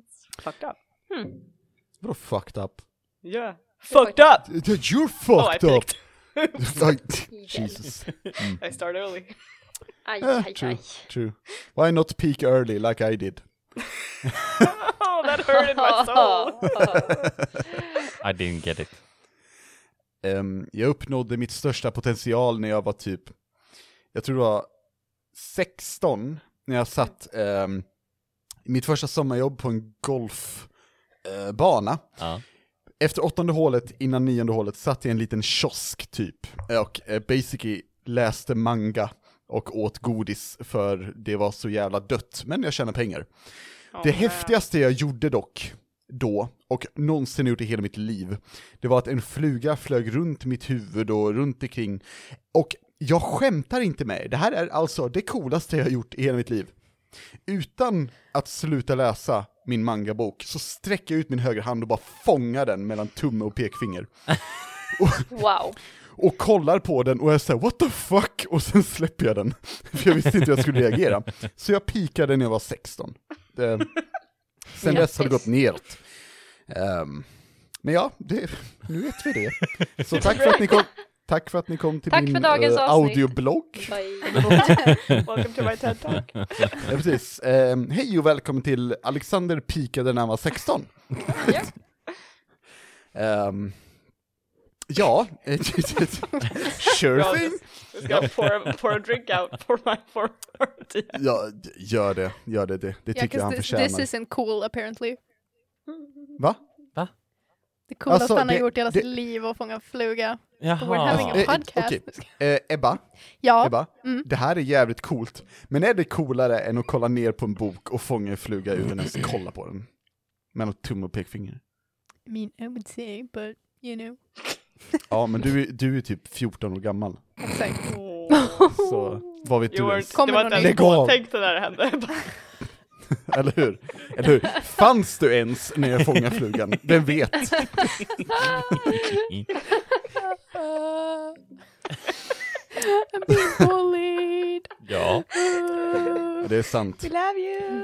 That's fucked up. Vadå fucked up? Yeah. Fucked up! You're Oh, fucked up! picked. Like, Jesus. I start early. Aj, Ah, aj, true, aj. true. Why not peak early like I did? Oh, that hurt in my soul. I didn't get it. Ehm, jag uppnådde mitt största potential när jag var typ, jag tror det var 16, när jag satt i mitt första sommarjobb på en golfbana. Ja. Efter åttonde hålet, innan nionde hålet, satt jag i en liten kiosk typ, och eh, basically läste manga och åt godis för det var så jävla dött, men jag tjänade pengar. Oh, Det man. häftigaste jag gjorde dock, då, och någonsin gjort i hela mitt liv, det var att en fluga flög runt mitt huvud och runt omkring. Och jag skämtar inte med er, det här är alltså det coolaste jag har gjort i hela mitt liv. Utan att sluta läsa min mangabok så sträcker jag ut min högra hand och bara fångar den mellan tumme och pekfinger. Wow. Och kollar på den och jag säger what the fuck? Och sen släpper jag den. För jag visste inte hur jag skulle reagera. Så jag pikade när jag var 16. Det, sen dess har det gått neråt. Ehm, men ja, det, nu vet vi det. Så tack för att ni kom, tack för att ni kom till Tack min eh, avsnitt. audioblogg. Welcome to my TED Talk. Ja, precis. Ehm, hej och välkommen till Alexander pikade när han var 16. Ja. Ehm, ja, sure thing. Just gonna pour, pour a drink out for my for. Ja, gör det, gör det, det, det Yeah, tycker jag han förtjänar. this isn't cool apparently. Va? Det coolaste Alltså, han har det- gjort i hela det- sitt liv att fånga fluga. But we're having Jaha. a Eh, podcast. okej. Eh, Ebba, Ja, Ebba, mm. det här är jävligt coolt. Men är det coolare än att kolla ner på en bok och fånga en fluga utan ens kolla på den? Mellan tumme och pekfinger. I mean I would say, but you know. Ja, men du, är- du är typ 14 år gammal. Exakt. Så vad vet You du ens? Kommer det var inte in. ens påtänkt det där hände. Eller hur? Eller hur? Fanns du ens när jag fångade flugan? Vem vet? I'm being bullied. ja. Det är sant. We love you!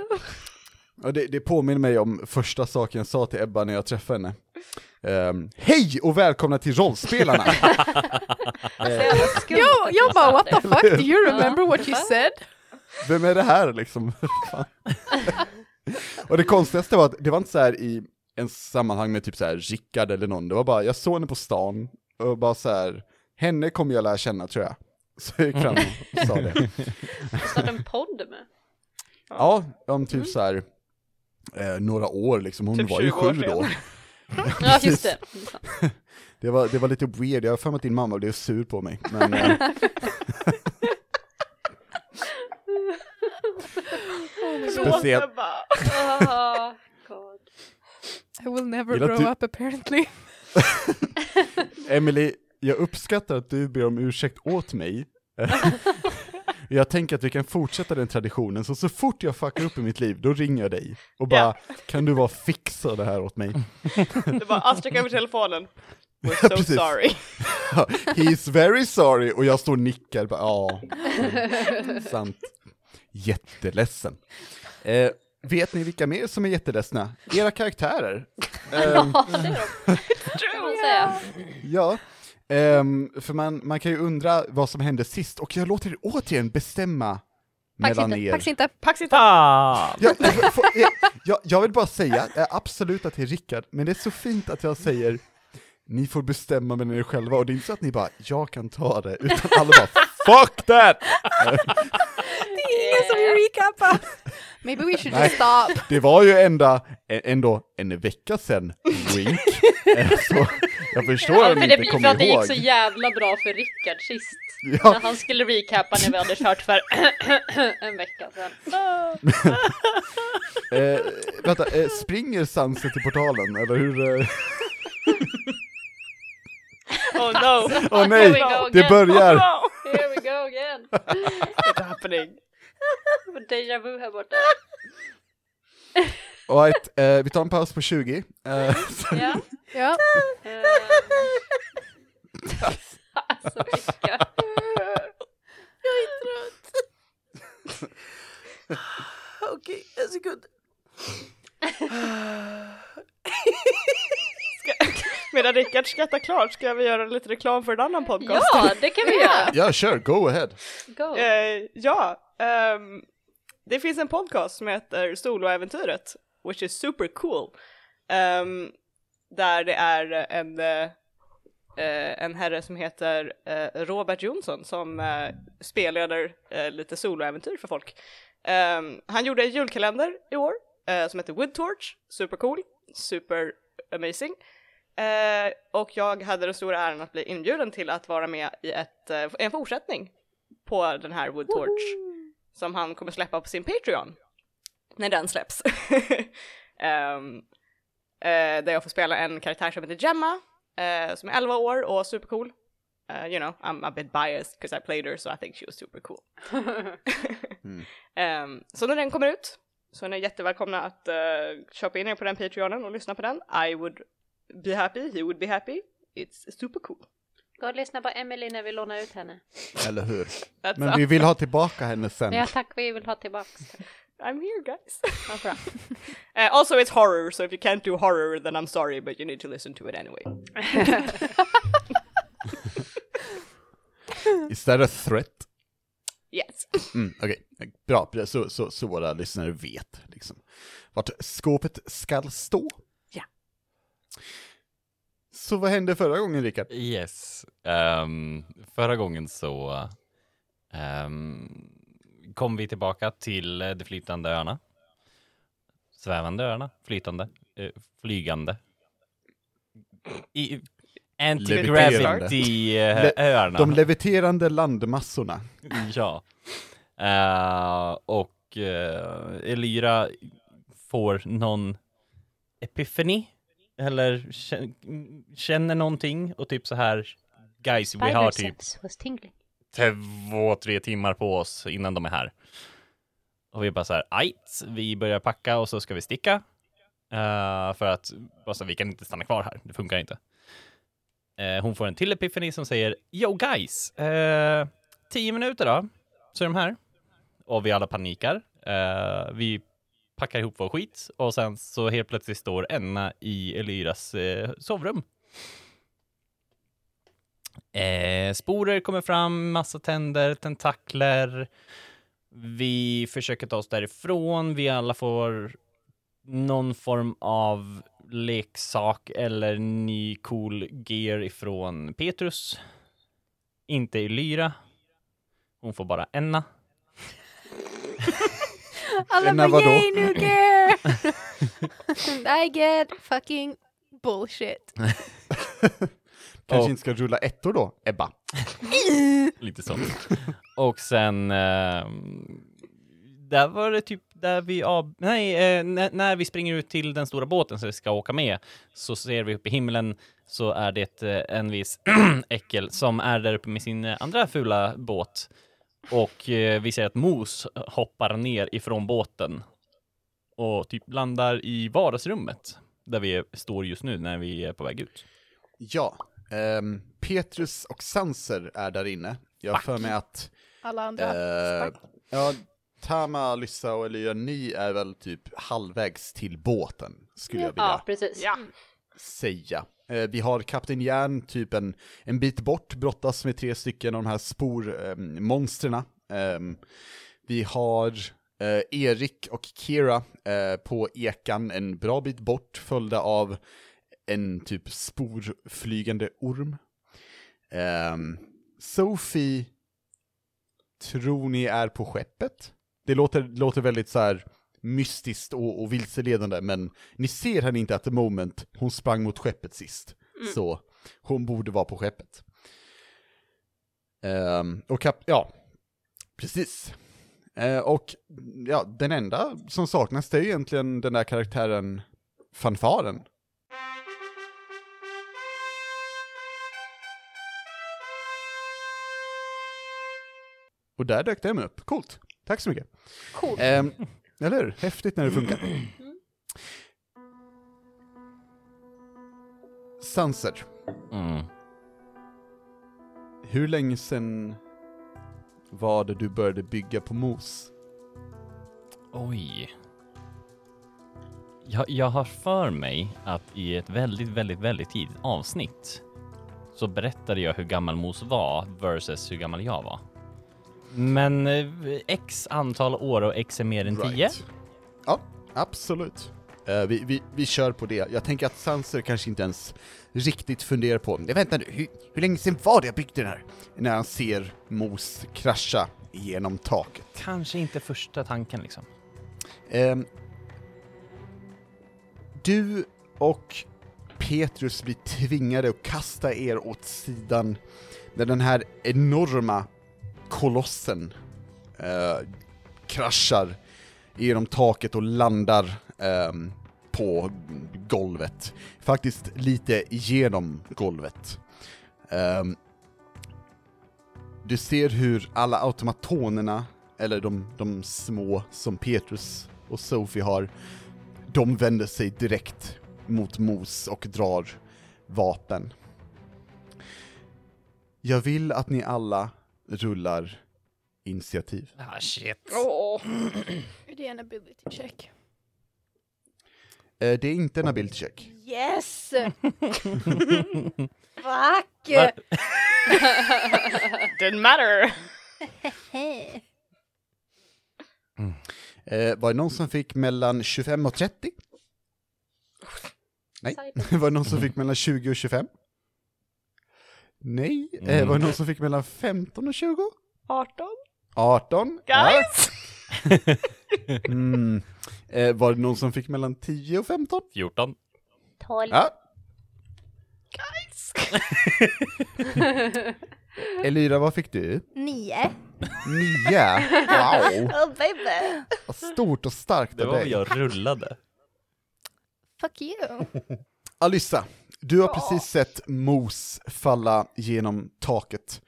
Och det, det påminner mig om första saken jag sa till Ebba när jag träffade henne. Ehm, Hej och välkomna till rollspelarna! Jag, jag bara what the fuck, do you remember what you said? Vem är det här liksom? Och det konstigaste var att det var inte så här i en sammanhang med typ så här Rickard eller någon, det var bara, jag såg henne på stan och bara så här, henne kommer jag lära känna tror jag. Så jag gick fram och sa det. Starta en podd med. Ja, om typ så här eh, några år liksom, hon Typ var ju 20 år sju då. Ja, just det. Det var, det var lite weird, jag har för mig att din mamma blev sur på mig. Men, eh, Speciellt, bara. Oh, God. I will never grow du- up apparently. Emily, jag uppskattar att du ber om ursäkt åt mig. jag tänker att vi kan fortsätta den traditionen, så så fort jag fuckar upp i mitt liv, då ringer jag dig. Och bara, Ja. kan du bara fixa det här åt mig? Det var Astrid över telefonen. We're so precis. sorry. He's very sorry, och jag står och nickar, bara, ja, sant. Jätteledsen. Eh, vet ni vilka mer som är jätteledsna? Era karaktärer. Ehm, Ja, det är de. Kan man säga. Ja, ehm, för man, man kan ju undra vad som hände sist, och jag låter er återigen bestämma Pax mellan er. pax inte. Paxita! Ah, Jag, jag, jag, jag, jag vill bara säga, eh, absolut att det är Rickard, men det är så fint att jag säger ni får bestämma med er själva, och det är inte så att ni bara, jag kan ta det, utan alla bara, fuck that! Det är ingen som vill recappa. Maybe we should Nej. just stop. Det var ju ända, ändå en vecka sedan, wink, så jag förstår Ja, att men ni det inte blir för kommer att det gick ihåg. så jävla bra för Rickard sist. Ja, När han skulle recappa när vi hade kört för en vecka sedan. eh, vänta, eh, springer Sunset i portalen, eller hur? Eh? Oh no! We nej, go det again. börjar! no! Here we go again. It's happening. Deja vu här borta. Alright, eh, vi tar en paus på 20. Eh, så, Ja. Ja. ehm. Alltså Rickard. Okej, en sekund. Medan Rickard skrattar klart ska vi göra lite reklam för en annan podcast. Ja, det kan vi göra. Ja, kör, go ahead. Go. Eh, ja, ehm, det finns en podcast som heter Soloäventyret, which is super cool. Ehm, där det är en, eh, en herre som heter eh, Robert Jonsson som uh, spelleder lite soloäventyr för folk. Ehm, han gjorde en julkalender i år som heter Wood Torch, super cool, super amazing. Eh, och jag hade den stora äran att bli inbjuden till att vara med i ett, eh, en fortsättning på den här Wood Torch som han kommer släppa på sin Patreon när den släpps. Ehm, eh, där jag får spela en karaktär som heter Gemma eh, som är 11 år och supercool. Uh, you know, I'm a bit biased because I played her so I think she was super cool. Ehm, så när den kommer ut så är ni jättevälkomna att uh, köpa in er på den Patreonen och lyssna på den. I would be happy, he would be happy. It's super cool. Gå och lyssna på Emily när vi lånar ut henne. Eller hur? Men vi vill ha tillbaka henne sen. Ja tack, vi vill ha tillbaks. I'm here guys. Uh, also it's horror, so if you can't do horror then I'm sorry but you need to listen to it anyway. Is that a threat? Yes. Mm, Okej, bra. Så, så, så våra lyssnare vet liksom vart skåpet skall stå. Så vad hände förra gången, Rickard? Yes. Ehm, förra gången så ehm, kom vi tillbaka till eh, de flytande öarna. Svävande öarna, flytande, eh, flygande. I. Anti-gravity-öarna. De leviterande landmassorna. Ja. Eh, och uh, Elyra får någon epiphany eller kä- känner någonting och typ så här guys, vi har typ två, tre timmar på oss innan de är här. Och vi bara så här, ajt, vi börjar packa och så ska vi sticka. Eh, för att alltså, vi kan inte stanna kvar här, det funkar inte. Eh, hon får en till epiphany som säger, yo guys, eh, tio minuter då, så är de här. Och vi alla panikar. Vi packar ihop vår skit och sen så helt plötsligt står Enna i Elyras eh, sovrum. Eh, sporer kommer fram, massa tänder, tentakler. Vi försöker ta oss därifrån. Vi alla får någon form av leksak eller ny cool gear ifrån Petrus. Inte Elyra. Hon får bara Enna. Alla bara vadå? yay new gear! I get fucking bullshit. Kanske Och- inte ska rulla ettor då, Ebba? Lite så. Och sen, ehm, där var det typ där vi av... Nej, eh, när, när vi springer ut till den stora båten som vi ska åka med så ser vi upp i himlen så är det eh, en viss äckel som är där uppe med sin eh, andra fula båt. Och eh, vi ser att Mos hoppar ner ifrån båten och typ landar i vardagsrummet där vi står just nu när vi är på väg ut. Ja. ehm, Petrus och Sanser är där inne. Jag har för mig att Alla andra. Eh, ja, Tama, Lyssa och Elia, ni är väl typ halvvägs till båten, skulle jag vilja Ja, precis. Ja. säga. Eh, vi har Kapten Järn, typ en, en bit bort, brottas med tre stycken av de här spormonstren. Eh, eh, vi har eh, Erik och Kira eh, på ekan en bra bit bort, följda av en typ sporflygande orm. Eh, Sophie tror ni är på skeppet? Det låter, låter väldigt så här mystiskt och, och vilseledande, men ni ser henne inte at the moment, hon sprang mot skeppet sist. Så hon borde vara på skeppet. Ehm, och kap, ja, precis. Eh, och ja, den enda som saknas det är ju egentligen den där karaktären fanfaren. Och där dök den upp, coolt. Tack så mycket. Coolt. Ehm, eller hur? Häftigt när det funkar. Sanser, Mm. hur länge sedan var det du började bygga på mos? Oj. Jag, jag har för mig att i ett väldigt, väldigt, väldigt tidigt avsnitt så berättade jag hur gammal Mos var versus hur gammal jag var. Men eh, x antal år och x är mer än 10. Right. Ja, absolut. Eh, vi, vi, vi kör på det. Jag tänker att Sanser kanske inte ens riktigt funderar på, "Nej, vänta nu, hur, hur länge sedan var det jag byggde den här? När han ser Mos krascha genom taket. Kanske inte första tanken liksom. Ehm, du och Petrus blir tvingade att kasta er åt sidan när den här enorma kolossen eh, kraschar genom taket och landar eh, på golvet. Faktiskt lite genom golvet. Eh, du ser hur alla automatonerna, eller de, de små som Petrus och Sophie har, de vänder sig direkt mot Mos och drar vapen. Jag vill att ni alla rullar initiativ. Ah shit. Är det en ability check? Eh, det är inte en ability check. Yes! Fuck! Didn't matter. Eh, var det någon som fick mellan 25 och 30? Nej. var det någon som fick mellan 20 och 25? Nej. Eh, var det någon som fick mellan 15 och 20? 18? 18? Guys! Ja. Mm. Eh, var det någon som fick mellan 10 och 15? 14. 12. Ja. Guys! Elira, vad fick du? 9. 9? Wow! Oh baby! Vad stort och starkt Det av var vad dig. jag rullade. Fuck you. Alyssa, du har precis sett Mos falla genom taket.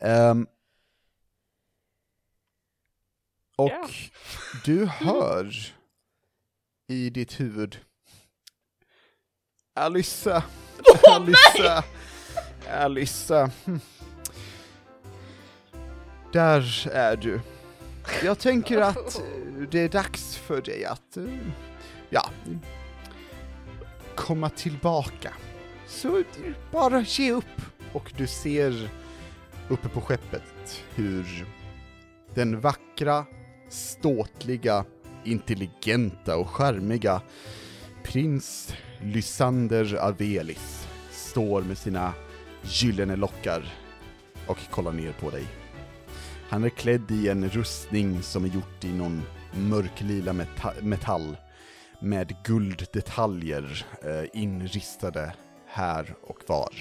Ehm, och Ja. du hör i ditt huvud Alyssa, Alyssa, Alyssa. Hm. Där är du. Jag tänker att det är dags för dig att, eh, ja, komma tillbaka. Så bara ge upp. Och du ser uppe på skeppet hur den vackra, ståtliga, intelligenta och charmiga prins Lysander Avelis står med sina gyllene lockar och kollar ner på dig. Han är klädd i en rustning som är gjort i någon mörklila meta- metall med gulddetaljer eh, inristade här och var.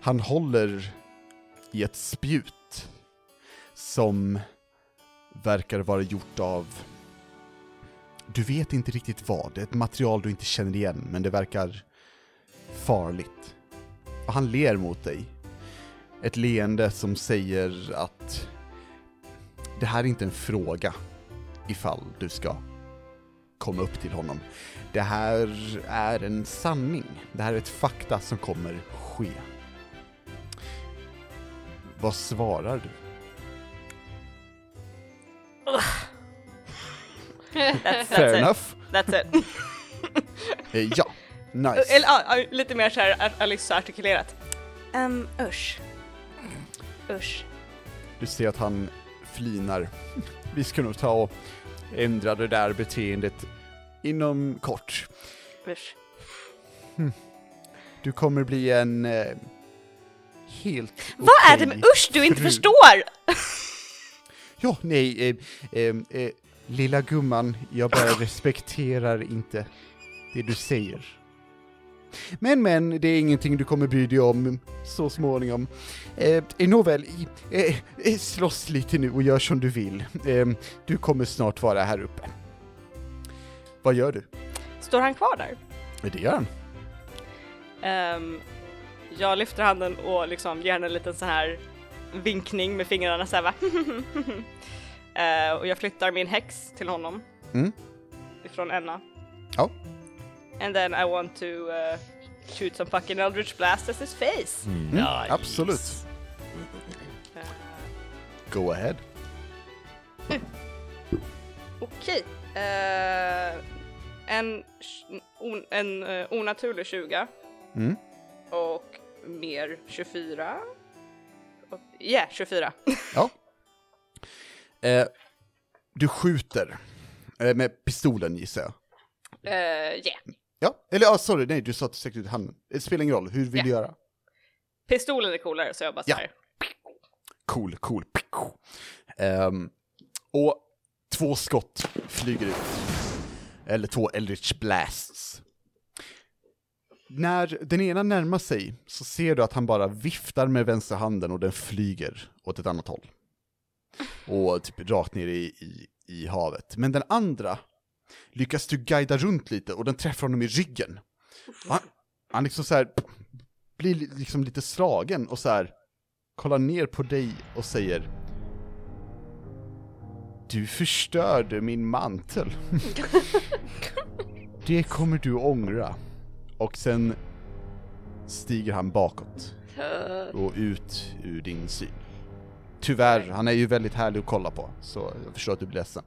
Han håller i ett spjut som verkar vara gjort av du vet inte riktigt vad, det är ett material du inte känner igen, men det verkar farligt. Och han ler mot dig. Ett leende som säger att det här är inte en fråga ifall du ska komma upp till honom. Det här är en sanning. Det här är ett fakta som kommer ske. Vad svarar du? That's, that's Fair it. enough. That's it. Eh, ja, nice. Eller ja, lite mer såhär Al- Alyssa artikulerat. Um, usch. Usch. Du ser att han flinar. Vi ska nog ta och ändra det där beteendet inom kort. Usch. Du kommer bli en eh, helt Vad är det med usch du inte fru. förstår? Ja, nej, eh, eh, eh, lilla gumman, jag bara respekterar inte det du säger. Men men, det är ingenting du kommer bry dig om så småningom. Eh, eh, nåväl, eh, eh, slåss lite nu och gör som du vill. Eh, du kommer snart vara här uppe. Vad gör du? Står han kvar där? Det gör han. Ehm, jag lyfter handen och liksom ger henne en liten så här vinkning med fingrarna så här va. Eh, och jag flyttar min häx till honom. Mm. Ifrån Enna. Ja. And then I want to uh, shoot some fucking Eldritch blast at his face. Mm, absolut. Eh, Go ahead. Okej. Eh, en, on, en eh, onaturlig 20 Mm. och mer 24. Och- Ja, 24. Ja. Eh, du skjuter eh, med pistolen gissar jag. Ja. Ja, eller ja, sorry, nej, du sa att du sträckte ut handen. Det spelar ingen roll, hur vill Ja. du göra? Pistolen är coolare så jag bara Ja. såhär. Cool, cool. Ehm, och två skott flyger ut. Eller två Eldritch Blasts. När den ena närmar sig så ser du att han bara viftar med vänster handen och den flyger åt ett annat håll. Och typ rakt ner i, i, i havet. Men den andra lyckas du guida runt lite och den träffar honom i ryggen. Han, han liksom så här blir li- liksom lite slagen och så här kollar ner på dig och säger Du förstörde min mantel. Det kommer du ångra. Och sen stiger han bakåt och ut ur din syn. Tyvärr, han är ju väldigt härlig att kolla på, så jag förstår att du blir ledsen.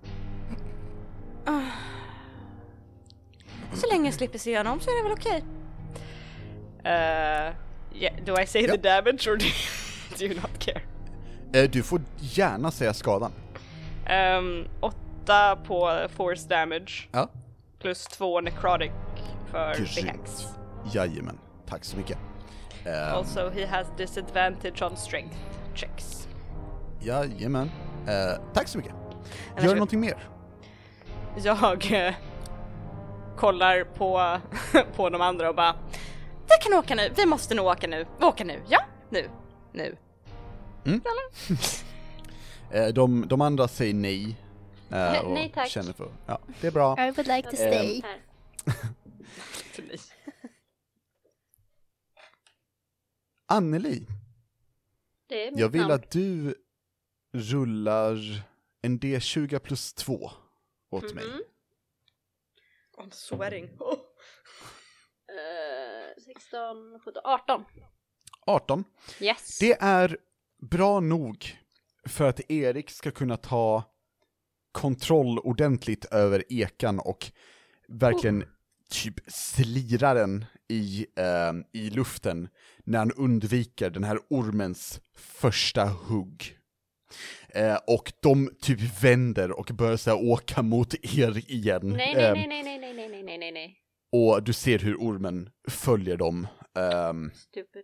Så länge jag slipper se honom så är det väl okej. Uh, yeah, do I say Ja. the damage or do, do you not care? Eh, Du får gärna säga skadan. Um, 8 på force damage Ja. plus 2 necrotic för Grymt. behex. Jajamän, tack så mycket. Eh, Also he has disadvantage on strength checks. Jajamän. Eh, tack så mycket. Gör någonting mer? Jag eh, kollar på, på de andra och bara Vi kan åka nu, vi måste nog åka nu. Vi åker nu, ja? Nu. nu. Eh, de, de andra säger nej. eh, och Nej, tack. Känner för, ja, det är bra. I would like to stay. Mig. Anneli, Det är mitt jag vill namn. att du rullar en D20 plus 2 åt mig. I'm sweating. Eh, 16, 17, 18. 18. Yes. Det är bra nog för att Erik ska kunna ta kontroll ordentligt över ekan och verkligen typ slirar den i, eh, i luften när han undviker den här ormens första hugg. Eh, och de typ vänder och börjar så här åka mot er igen. Nej, Eh, nej, nej, nej, nej, nej, nej, nej, nej, nej. och du ser hur ormen följer dem. Ehm, Stupid.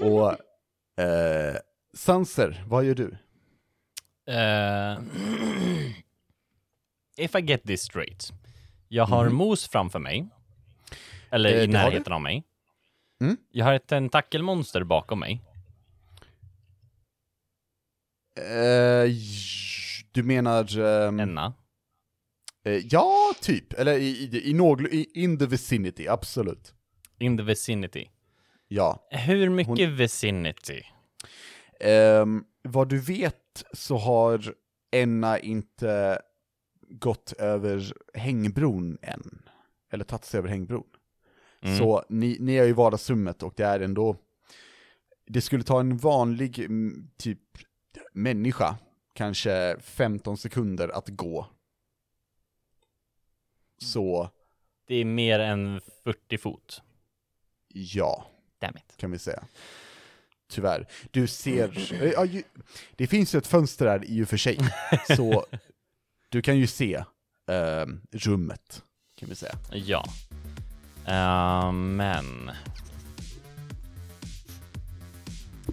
och eh, Sanser, vad gör du? Eh, if I get this straight. Jag har mos framför mig. Eller. Eh, i närheten av mig. Mm. Jag har ett tentakelmonster bakom mig. Eh, du menar... ehm, Enna. eh, ja, typ. Eller i, i, i, någl- i in the vicinity, absolut. In the vicinity. Ja. Hur mycket vicinity? Ehm, vad du vet så har Enna inte gått över hängbron än. Eller tagit sig över hängbron. Mm. Så ni, ni är i vardagsrummet och det är ändå... Det skulle ta en vanlig mm, typ människa kanske 15 sekunder att gå. Så Det är mer än 40 fot. ja, Damn it. kan vi säga. Tyvärr. Du ser, ja, ju, det finns ju ett fönster där i och för sig, så du kan ju se eh, rummet, kan vi säga. Ja. Eh, men...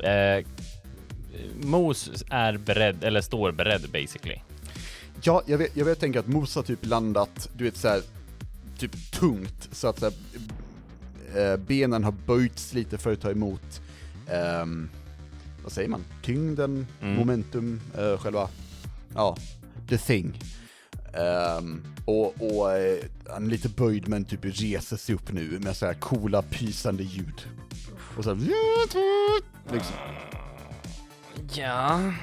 Eh, Mos är beredd, eller står beredd basically. Ja, jag vet, jag vet tänka att Mos har typ landat, du vet så här, typ tungt, så att så här, eh, benen har böjts lite för att ta emot, ehm, vad säger man, tyngden, Mm. momentum, eh, själva, ja, the thing. Ehm, och och eh, han är lite böjd men typ reser sig upp nu med så här coola pysande ljud. Och så här, liksom. Ja.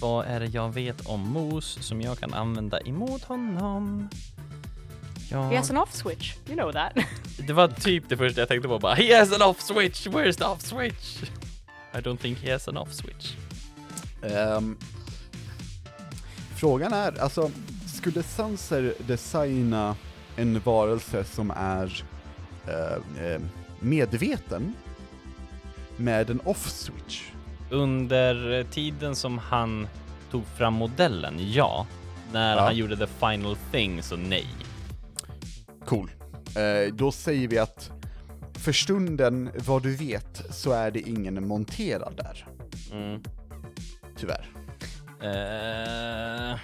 Vad är det jag vet om Mos som jag kan använda emot honom? Ja, He has an off switch. You know that. det var typ det första jag tänkte på bara He has an off switch, where's the off switch? I don't think he has an off switch. Ehm, frågan är, alltså, skulle Sanser designa en varelse som är eh, eh, medveten med en off-switch? Under tiden som han tog fram modellen, ja. När Ja. han gjorde the final thing, så nej. Cool. Eh, då säger vi att för stunden, vad du vet, så är det ingen monterad där. Mm. Tyvärr. Eh,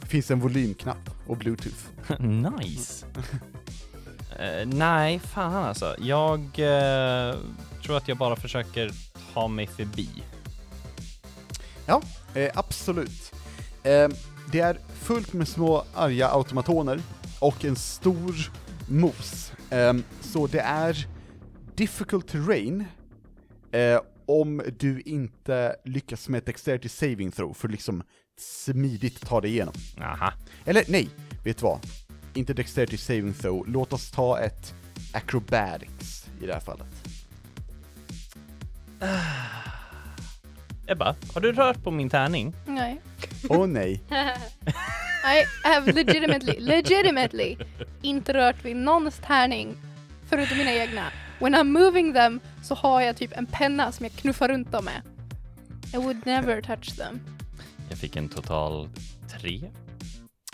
Det finns en volymknapp och bluetooth. nice. Eh, nej, fan alltså. Jag eh, tror att jag bara försöker ta mig förbi. Ja, eh, absolut. Eh, det är fullt med små arga automatoner och en stor mos. Eh, så det är difficult terrain eh, om du inte lyckas med ett dexterity saving throw för att liksom smidigt ta dig igenom. Aha. Eller nej, vet du vad? Inte dexterity saving throw, låt oss ta ett acrobatics i det här fallet. Ebba, har du rört på min tärning? Nej. Åh nej. I have legitimately, legitimately inte rört vid någons tärning förutom mina egna. When I'm moving them så har jag typ en penna som jag knuffar runt dem med. I would never touch them. Jag fick en total tre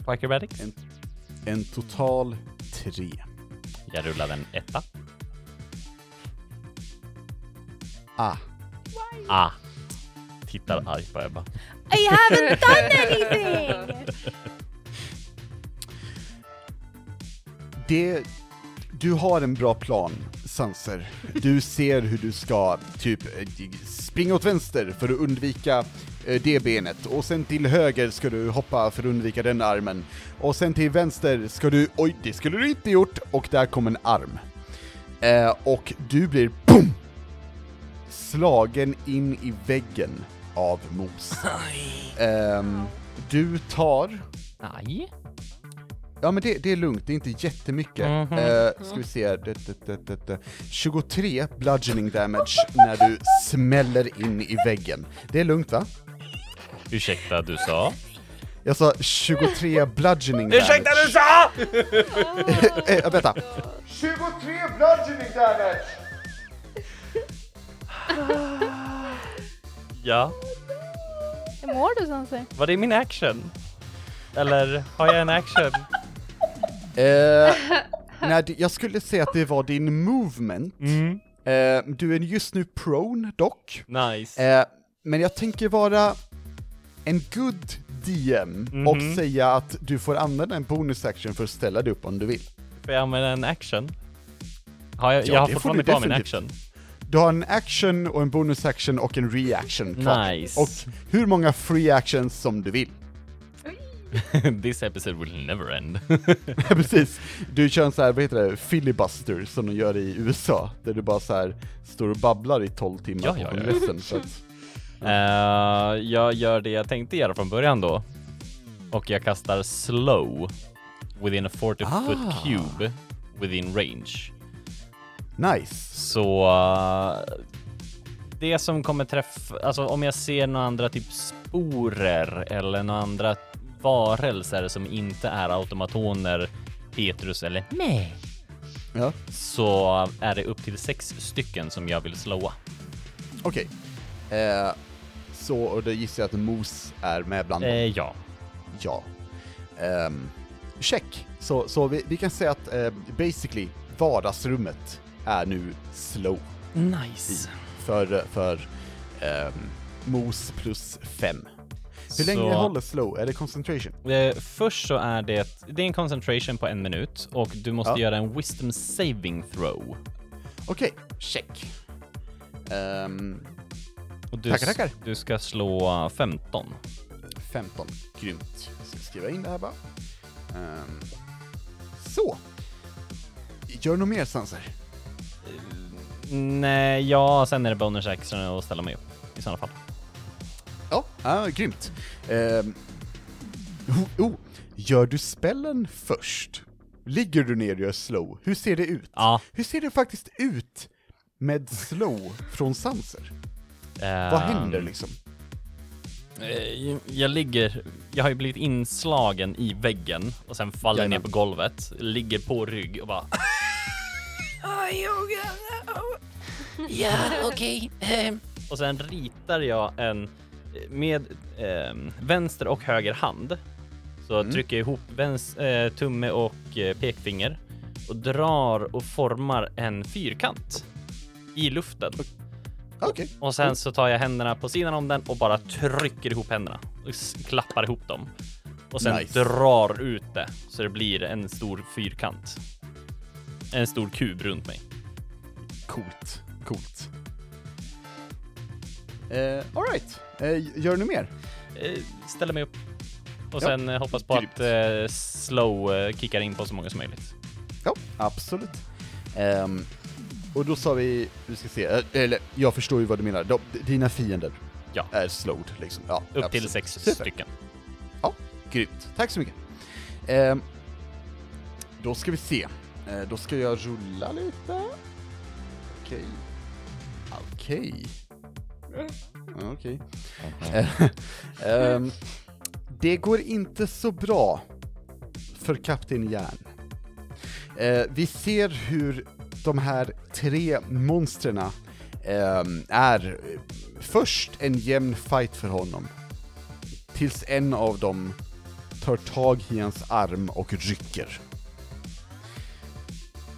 på acrobatics. En, en total tre. Jag rullade en etta. Ah. Ah. Tittar arg på Ebba. I haven't done anything! Det, du har en bra plan, Sanser. Du ser hur du ska typ eh, springa åt vänster för att undvika det benet, och sen till höger ska du hoppa för att undvika den armen, och sen till vänster ska du, oj, det skulle du inte gjort, och där kom en arm. Eh, och du blir BOOM! Slagen in i väggen av mos. Ehm, du tar Nej. Ja men det, det är lugnt, det är inte jättemycket. Mhm. Eh, ska vi se, det, det. 23 bludgeoning damage när du smäller in i väggen. Det är lugnt va? Ursäkta, du sa? Jag sa 23 bludgeoning damage. Ursäkta, du sa! eh, vänta. 23 bludgeoning damage! Ja. Hur mår du Sanse? Var det min action? Eller har jag en action? Eh, nej, jag skulle säga att det var din movement. Mm. Eh, du är just nu prone dock. Nice. Eh, men jag tänker vara en good DM och Mhm. säga att du får använda en bonus action för att ställa dig upp om du vill. Får jag använda en action? Har jag, Ja, jag har fortfarande kvar min action. Du har en action och en bonus action och en reaction kvar. Nice. Och hur många free actions som du vill. This episode will never end. Precis. Du kör en så här, vad heter det, filibuster som de gör i USA, där du bara så här står och babblar i 12 timmar Ja, på ja, ja. kongressen. Så att, Eh, jag gör det jag tänkte göra från början då. Och jag kastar slow within a 40 foot Ah. cube within range. nice. Så eh, det som kommer träffa, alltså om jag ser några andra typ sporer eller några andra varelser som inte är automatoner, Petrus eller mig, Ja, så är det upp till sex stycken som jag vill slåa. okej. Eh, så, och då gissar jag att Mos är med bland dem. Eh, ja. Ja. Um, check. Så, så vi, vi kan säga att eh, basically vardagsrummet är nu slow Nice. för, för ehm, mos plus fem. Hur länge Så- håller slow? Är det concentration? Eh, först så är det, det är en concentration på en minut och du måste Ja. göra en wisdom saving throw. Okej, check. Ehm, Och du, Tackar, tackar. du ska slå 15. 15. Grymt. Jag ska skriva in det här bara. Ehm, så. Gör något mer Sanser? Nej, ja, sen är det bonus action att ställa mig upp i sådana fall. Ja, ah, grymt. Ehm, oh, oh, gör du spellen först? Ligger du ner och gör slow? Hur ser det ut? Ja. Hur ser det faktiskt ut med slow från Sanser? Vad ehm, händer liksom? Eh, Jag ligger, jag har ju blivit inslagen i väggen och sen faller Jajamän. ner på golvet, ligger på rygg och bara Ja, okej. Och sen ritar jag en med eh, vänster och höger hand. Så Mm. trycker jag ihop väns, eh, tumme och eh, pekfinger och drar och formar en fyrkant i luften. Okej. Och sen så tar jag händerna på sidan om den och bara trycker ihop händerna och klappar ihop dem. Och sen Nice. drar ut det så det blir en stor fyrkant. En stor kub runt mig. Coolt. Coolt. Eh, Alright. Eh, gör ni mer? Eh, ställer mig upp och Ja, sen eh, hoppas på grymt. att eh, slow eh, kickar in på så många som möjligt. Ja, absolut. Ehm, och då sa vi, vi ska se, eller jag förstår ju vad du menar, De, dina fiender Ja. är slowed liksom. Ja, Upp till absolut. sex Super. stycken. Grymt, tack så mycket. Ehm, då ska vi se, Eh, då ska jag rulla lite. Okej. Okej. Okej. Eh, ehm, det går inte så bra för Kapten Järn. Eh, vi ser hur de här tre monstren ehm, är först en jämn fight för honom. Tills en av dem tar tag i hans arm och rycker.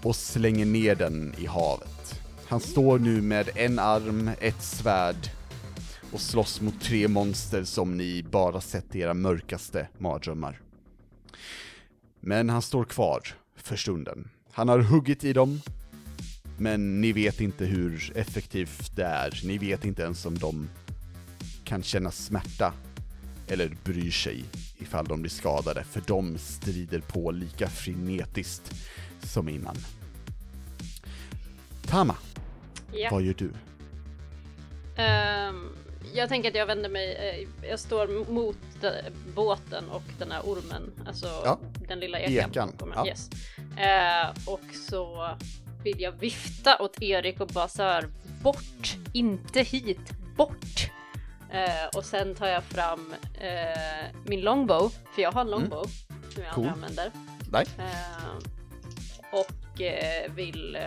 Och slänger ner den i havet. Han står nu med en arm, ett svärd och slåss mot tre monster som ni bara sett i era mörkaste mardrömmar. Men han står kvar för stunden. Han har huggit i dem, men ni vet inte hur effektivt det är. Ni vet inte ens om de kan känna smärta eller bryr sig ifall de blir skadade, för de strider på lika frenetiskt som innan. Tama, Ja. vad gör du? Ehm, jag tänker att jag vänder mig, eh, jag står mot eh, båten och den här ormen, alltså Ja. den lilla ekan. Ekan, ja. Yes. Eh, och så vill jag vifta åt Erik och bara så här, bort, inte hit, bort. Eh, och sen tar jag fram eh, min longbow, för jag har en longbow som jag Mm. Cool. aldrig använder. Nej? Eh, och eh, vill eh,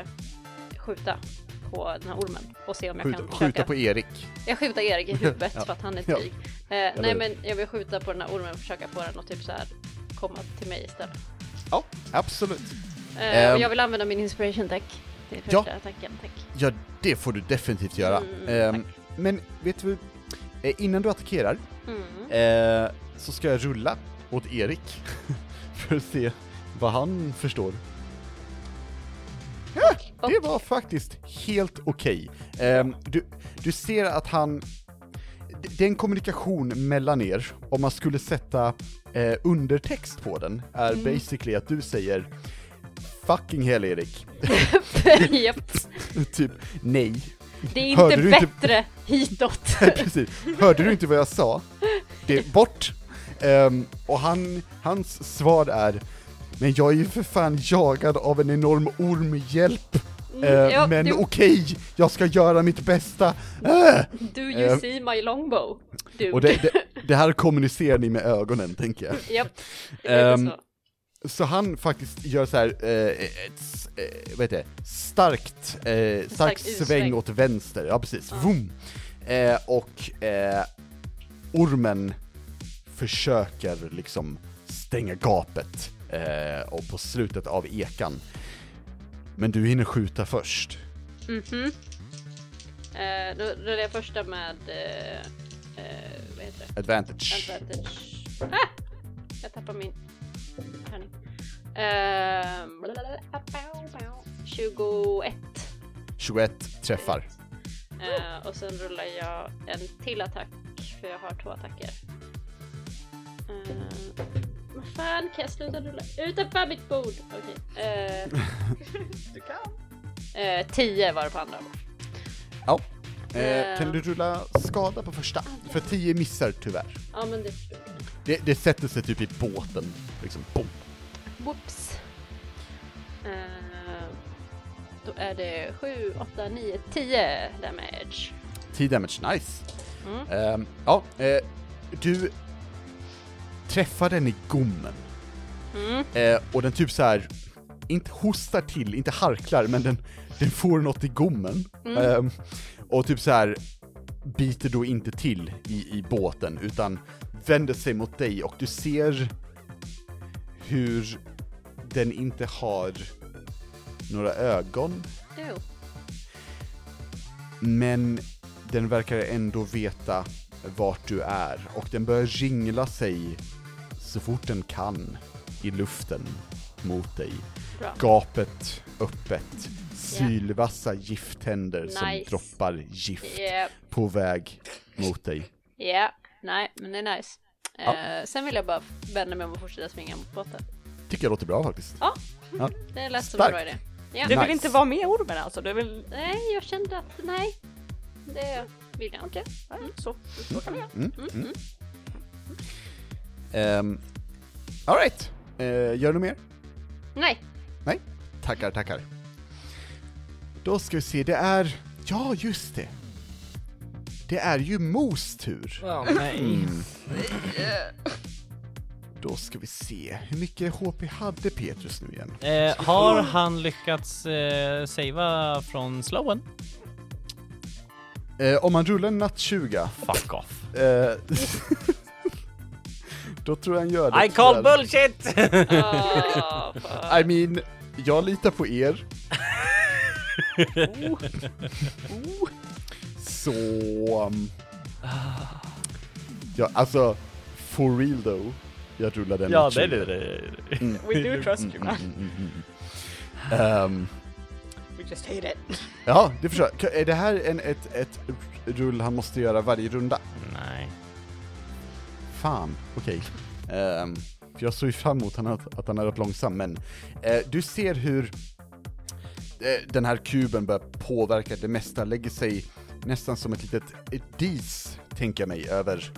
skjuta på den här ormen och se om jag Skjuta, kan försöka. skjuta på Erik. Jag skjuter Erik i huvudet Ja. för att han är Ja. dryg. Eh, nej men jag vill skjuta på den här ormen och försöka få den att typ så här komma till mig istället. Ja, absolut. Eh, Ehm. och jag vill använda min inspiration deck. Det är Ja. första attacken, tack. Ja, det får du definitivt göra. Mm, Ehm, men vet du, eh, innan du attackerar Mm. eh, så ska jag rulla åt Erik för att se vad han förstår. Ja, det var faktiskt helt okej. Ehm, du, du ser att han... Det är en kommunikation mellan er, om man skulle sätta eh, undertext på den, är Mm. basically att du säger Fucking hell Erik, Japp. typ nej. Det är Hörde inte inte- bättre hitåt. Precis. Hörde du inte vad jag sa? Det är bort. Ehm, och han, hans svar är Men jag är ju för fan jagad av en enorm ormhjälp. Eh, ja, men du- okej, jag ska göra mitt bästa. Äh! Do you Ehm. see my longbow? Dude. Och det, det, det här kommunicerar ni med ögonen, tänker jag. Japp. Är Ehm, så. Så han faktiskt gör så här, eh, ett, eh, vad heter det, starkt, eh, stark stark sväng åt vänster, ja precis, Ja. Vroom. Eh, och eh, ormen försöker liksom stänga gapet eh, och på slutet av ekan. Men du hinner skjuta först. Mhm. Eh, då rullar jag första med, eh, vad heter det? Advantage. Advantage. Ah! Jag tappar min 21. 21 träffar. Eh, och sen rullar jag en till attack, för jag har två attacker. Uh, vad fan, kan jag sluta rulla utanför mitt bord? Okej. eh, Du kan. eh, 10 var det på andra. Ja. Kan du rulla skada på första? För 10 missar tyvärr. Ja, men det förstår jag. Det, det sätter sig typ i båten, liksom boom. Whoops. Eh, då är det 7, 8, 9, 10 damage. 10 damage, nice. Mm. Ehm, ja, eh, du träffar den i gommen. Mm. Eh, och den typ så här inte hostar till, inte harklar, men den, den får något i gommen. Ehm, och typ så här biter då inte till i, i båten, utan vänder sig mot dig och du ser hur den inte har några ögon, Jo. men den verkar ändå veta vart du är och den börjar ringla sig så fort den kan i luften mot dig. Bra. Gapet öppet, sylvassa gifttänder som Nice. droppar gift Yep. på väg mot dig. Ja, nej, men det är nice. Ja. Eh, sen vill jag bara vända mig om och fortsätta springa mot båten. Tycker jag låter bra faktiskt. Ja, Ja. det lät som en bra idé. Ja. Du vill Nice. inte vara med ormen alltså? Du vill... Nej, jag kände att nej, det vill jag inte. Nej, så, så kan vi göra. Mm, mm. Alright, gör du mer? Nej, Nej? Tackar, tackar. Då ska vi se, det är... Ja, just det! Det är ju Mos tur. Ja, nej. Mm. Då ska vi se, hur mycket HP hade Petrus nu igen? Eh, har han lyckats eh, savea från slowen? Eh, om man rullar en natt 20, Fuck off. eh, då tror jag han gör det. I call tyvärr. bullshit! Ah. I mean, jag litar på er. Så... um, Ja, alltså, for real though. Jag rullade en ja, det är 20. det. det. Mm. We do trust you Mm, man. mm, mm, mm, mm. Ehm, We just hate it. ja, det förstår jag. Är det här en, ett, ett rull han måste göra varje runda? Nej. Fan, okej. Ehm, för jag såg ju fram emot han att, att han hade varit långsam, men eh, du ser hur eh, den här kuben börjar påverka det mesta, lägger sig nästan som ett litet dis, tänker jag mig, över,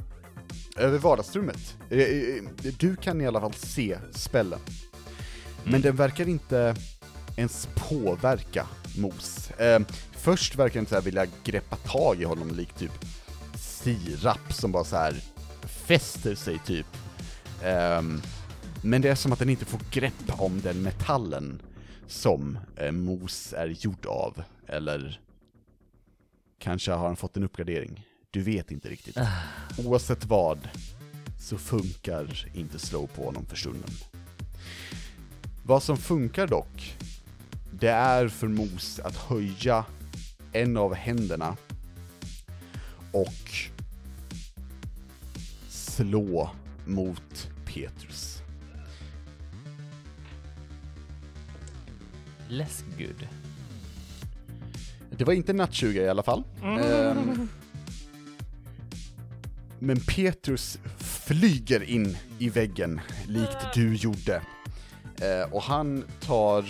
över vardagsrummet. Eh, eh, du kan i alla fall se spellen. Men den verkar inte ens påverka Mos. Ehm, först verkar den så här vilja greppa tag i honom likt typ sirap som bara så här fäster sig typ. Ehm, men det är som att den inte får grepp om den metallen som eh, mos är gjord av, eller kanske har han fått en uppgradering. Du vet inte riktigt. Oavsett vad, så funkar inte slow på honom för stunden. Vad som funkar dock, det är för mos att höja en av händerna och slå mot Petrus. Less good. Det var inte natt 20 i alla fall. Ehm, men Petrus flyger in i väggen, likt du gjorde. Eh, och han tar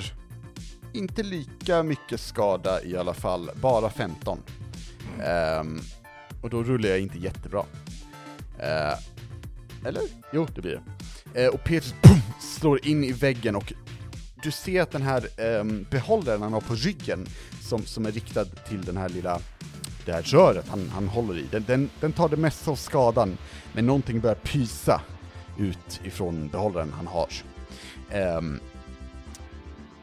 inte lika mycket skada i alla fall, bara 15. Ehm, och då rullar jag inte jättebra. Eller? Jo, det blir det. Och Petrus boom, slår in i väggen och du ser att den här ehm, behållaren han har på ryggen, som, som är riktad till den här lilla, det här röret han, han håller i, den, den, den tar det mesta av skadan, men någonting börjar pysa ut ifrån behållaren han har. Um,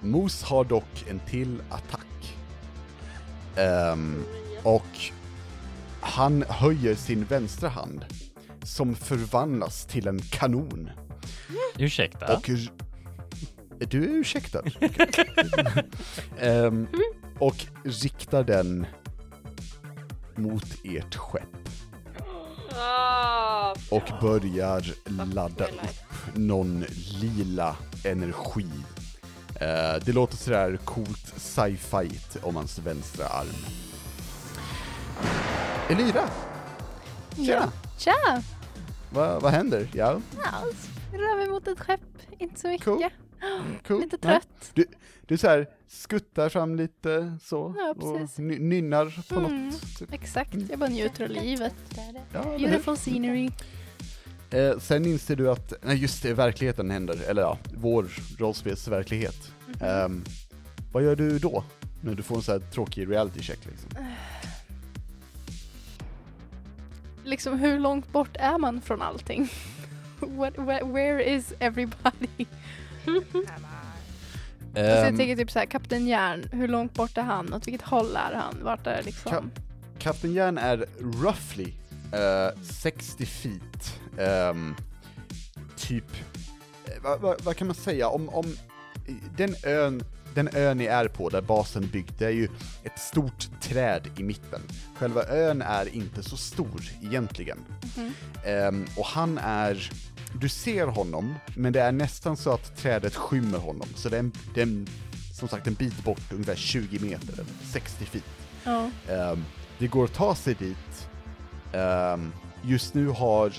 Mos har dock en till attack. Ehm, och han höjer sin vänstra hand, som förvandlas till en kanon. Ursäkta? Och du är ursäktad. Ehm, och riktar den mot ert skepp Ah, och börjar ladda upp någon lila energi. Eh, det låter sådär coolt sci-fi om hans vänstra arm. Elira, tjena! Tja! Va, vad händer? Ja, Alls. Rör mig mot ett skepp. Inte så mycket. Cool. Cool. Lite trött. Du, du så här skuttar fram lite så Ja, och nynnar på Mm. något. Typ. Exakt. Jag bara njuter av livet. Ja? Beautiful scenery. Eh, sen inser du att, nej just det, verkligheten händer, eller ja, vår rollspelsverklighet. Ehm, vad gör du då? När du får en sån här tråkig reality check liksom? liksom hur långt bort är man från allting? What, where, where is everybody? Så jag tänker typ såhär, Kapten Järn, hur långt bort är han? Åt vilket håll är han? Vart är liksom? Ka- Kapten Järn är roughly eh, 60 feet. Ehm, typ, eh, vad vad- vad kan man säga om, om den ön, den ön ni är på, där basen är byggd, det är ju ett stort träd i mitten. Själva ön är inte så stor egentligen. Mhm. Ehm, och han är, du ser honom, men det är nästan så att trädet skymmer honom, så det är, en, det är en, som sagt en bit bort, ungefär 20 meter, eller 60 feet. Ja. Ehm, det går att ta sig dit. Ehm, just nu har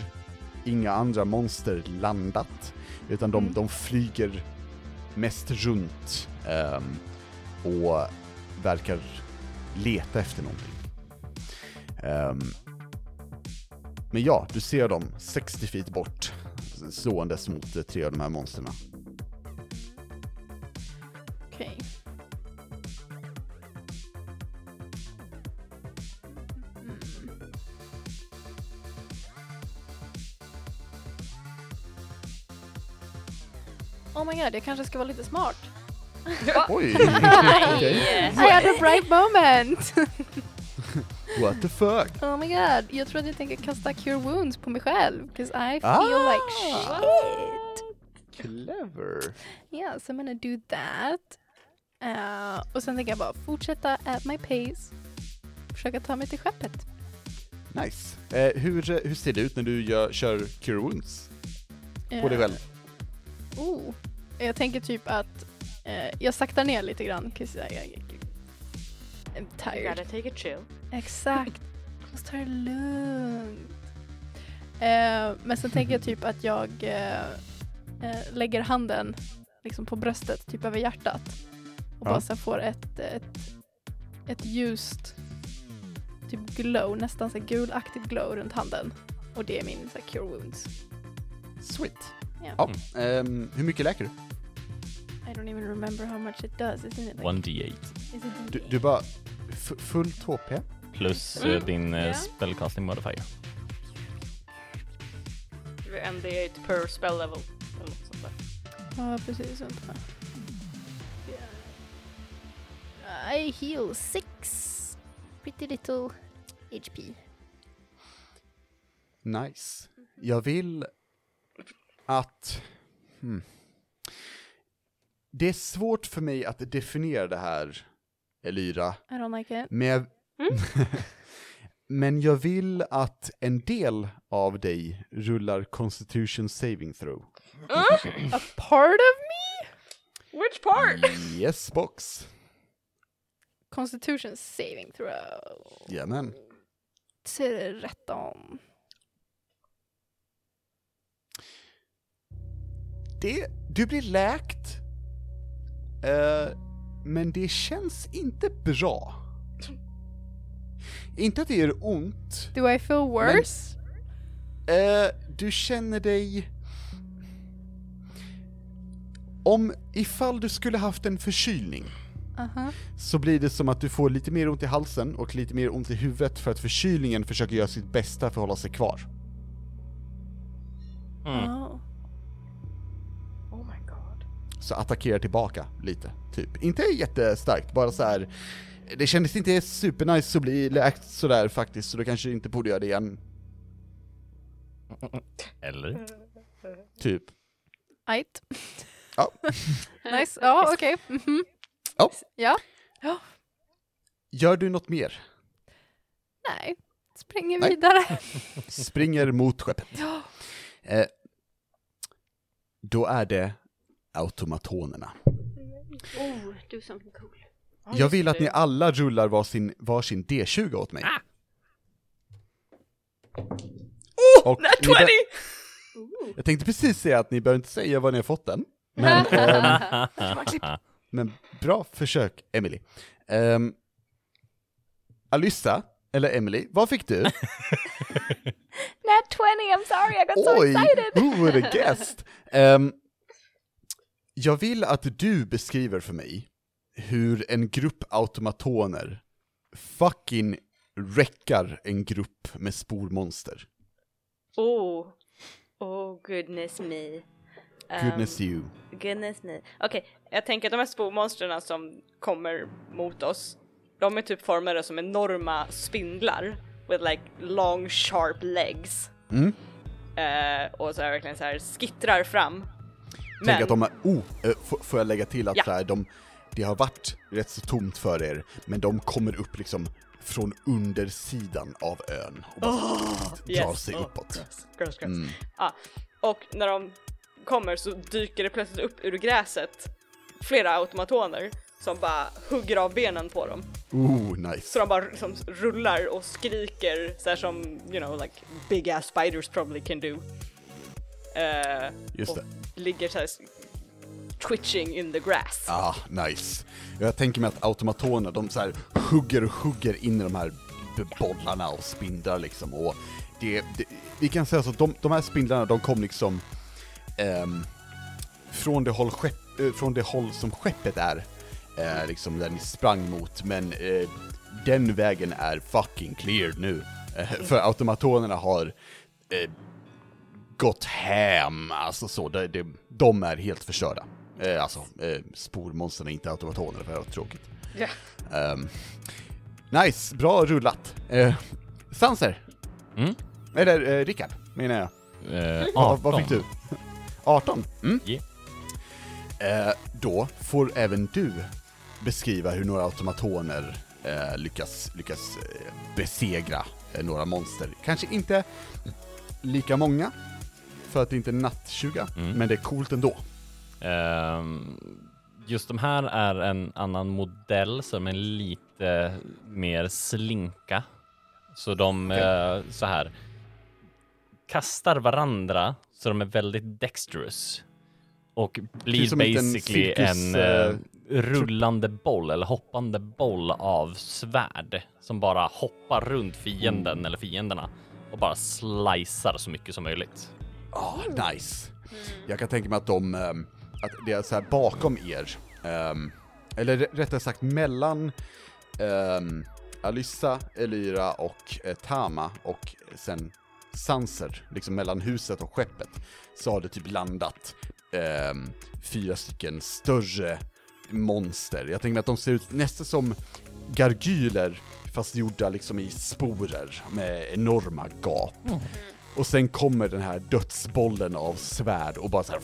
inga andra monster landat, utan de, Mm. de flyger mest runt ehm, och verkar leta efter någonting. Ehm, men ja, du ser dem 60 feet bort, ståendes mot tre av de här monsterna. Okej. Mm. Oh my god, jag kanske ska vara lite smart. Oj! Okej. I had a bright moment! What the fuck? Oh my god, jag tror att jag tänker kasta cure wounds på mig själv. Cause I feel Ah! like shit. Clever. Yeah, so I'm gonna do that. Uh, och sen tänker jag bara fortsätta at my pace. Försöka ta mig till skeppet. Nice. Eh, hur, hur ser det ut när du gör, kör Cure Wounds på dig Eh, själv? Oh. Jag tänker typ att eh, jag saktar ner lite grann. 'cause I, I, I'm You tired. gotta take it chill. Exakt. Måste ta det lugnt. Eh, men sen tänker jag typ att jag eh, eh, lägger handen liksom på bröstet, typ över hjärtat. Och Ja. bara så får ett, ett, ett ljust typ glow, nästan så gulaktigt glow runt handen. Och det är min så här, cure wounds. Sweet. Ja. Ja, ehm, hur mycket läker du? I don't even remember how much it does, isn't it? Like, 1d8 is it Du, D8? du bara, f- fullt HP? Plus Mm. eh, din eh, Ja. spellcasting modifier. En D8 per spell level. Eller något sånt där. Ja, precis. Vänta. I heal six. Pretty little HP. Nice. Jag vill att... Hmm. Det är svårt för mig att definiera det här, Elyra, I don't like it. men jag... men jag vill att en del av dig rullar Constitution Saving Throw. A part of me? Which part? Yes, box. Constitution saving throw. Jajamän. 13. Det, du blir läkt, eh, men det känns inte bra. Inte att det gör ont, Do I feel worse? eh, du känner dig... Om, ifall du skulle haft en förkylning, Aha. så blir det som att du får lite mer ont i halsen och lite mer ont i huvudet för att förkylningen försöker göra sitt bästa för att hålla sig kvar. Mm. Oh. Oh my god. Så attackerar tillbaka lite, typ. Inte jättestarkt, bara så här. Det kändes inte supernice att bli läkt sådär faktiskt, så du kanske inte borde göra det igen, Eller? typ. Ait. Ja. Nice. Ja, okej. Mhm. Ja. Ja. Gör du något mer? Nej. Springer Nej. vidare. Springer mot skeppet. Ja. Eh, då är det automatonerna. Oh, do something cool. Ja, Jag vill att det. ni alla rullar varsin, varsin D20 åt mig. Ah. Och Nat ni bör- 20! Jag tänkte precis säga att ni behöver inte säga var ni har fått den. Men, ehm, men bra försök, Emily. Um, Alyssa, eller Emily, vad fick du? Nat 20, I'm sorry, I got Oj, who would have guessed? Ehm, jag vill att du beskriver för mig hur en grupp automatoner fucking räckar en grupp med spormonster. Oh. Oh goodness me. Um, Goodness you. Goodness me. Okej, jag tänker att de här spormonstren som kommer mot oss, de är typ formade som enorma spindlar with like long sharp legs. Mm. Eh, och så är verkligen så här skittrar fram. Tänk att de är, oh, eh, får jag lägga till att Ja. så här, de, det har varit rätt så tomt för er, men de kommer upp liksom från undersidan av ön och bara drar yes. sig Oh, uppåt. Gross, gross, gross. Mm. Ja, och när de kommer så dyker det plötsligt upp ur gräset flera automatoner som bara hugger av benen på dem. Oh, nice. Så de bara liksom rullar och skriker så här som, you know, like big ass spiders probably can do. Eh, Just och det. ligger så här twitching in the grass. Ah, nice. Jag tänker mig att automatonerna, de så här hugger och hugger in i de här bollarna och spindlar liksom. Och det, det, vi kan säga så att de, de här spindlarna, de kom liksom ehm, från, det håll skepp, eh, från det håll som skeppet är, eh, liksom där ni sprang mot, men eh, den vägen är fucking cleared nu. Eh, för automatonerna har gått hem, alltså så, de, de, de är helt förstörda. Eh, alltså, eh, spormonstren är inte automatoner, för det var tråkigt. Ja. Ehm, nice, bra rullat. Uh, Sanser, Mm. eller uh, Rickard, menar jag. Eh, Vad, vad 18. fick du? 18? Mm. Ja. Eh, då får även du beskriva hur några automatoner eh, lyckas, lyckas eh, besegra eh, några monster. Kanske inte lika många, för att det inte är nattsuga, Mm. men det är coolt ändå. Ehm, just de här är en annan modell som är lite mer slinka. Så de Okej. eh, så här kastar varandra så de är väldigt dexterous och blir basically cirkus, en eh, eh, rullande boll eller hoppande boll av svärd som bara hoppar runt fienden Mm. eller fienderna och bara slicear så mycket som möjligt. Ah, nice. Jag kan tänka mig att de, ehm, att det är så här bakom er, ehm, eller rä- rättare sagt mellan um, Alyssa, Elyra och eh, Tama och sen Sanser, liksom mellan huset och skeppet, så har det typ landat ehm, fyra stycken större monster. Jag tänker mig att de ser ut nästan som gargyler, fast gjorda liksom i sporer med enorma gap. Och sen kommer den här dödsbollen av svärd och bara så här,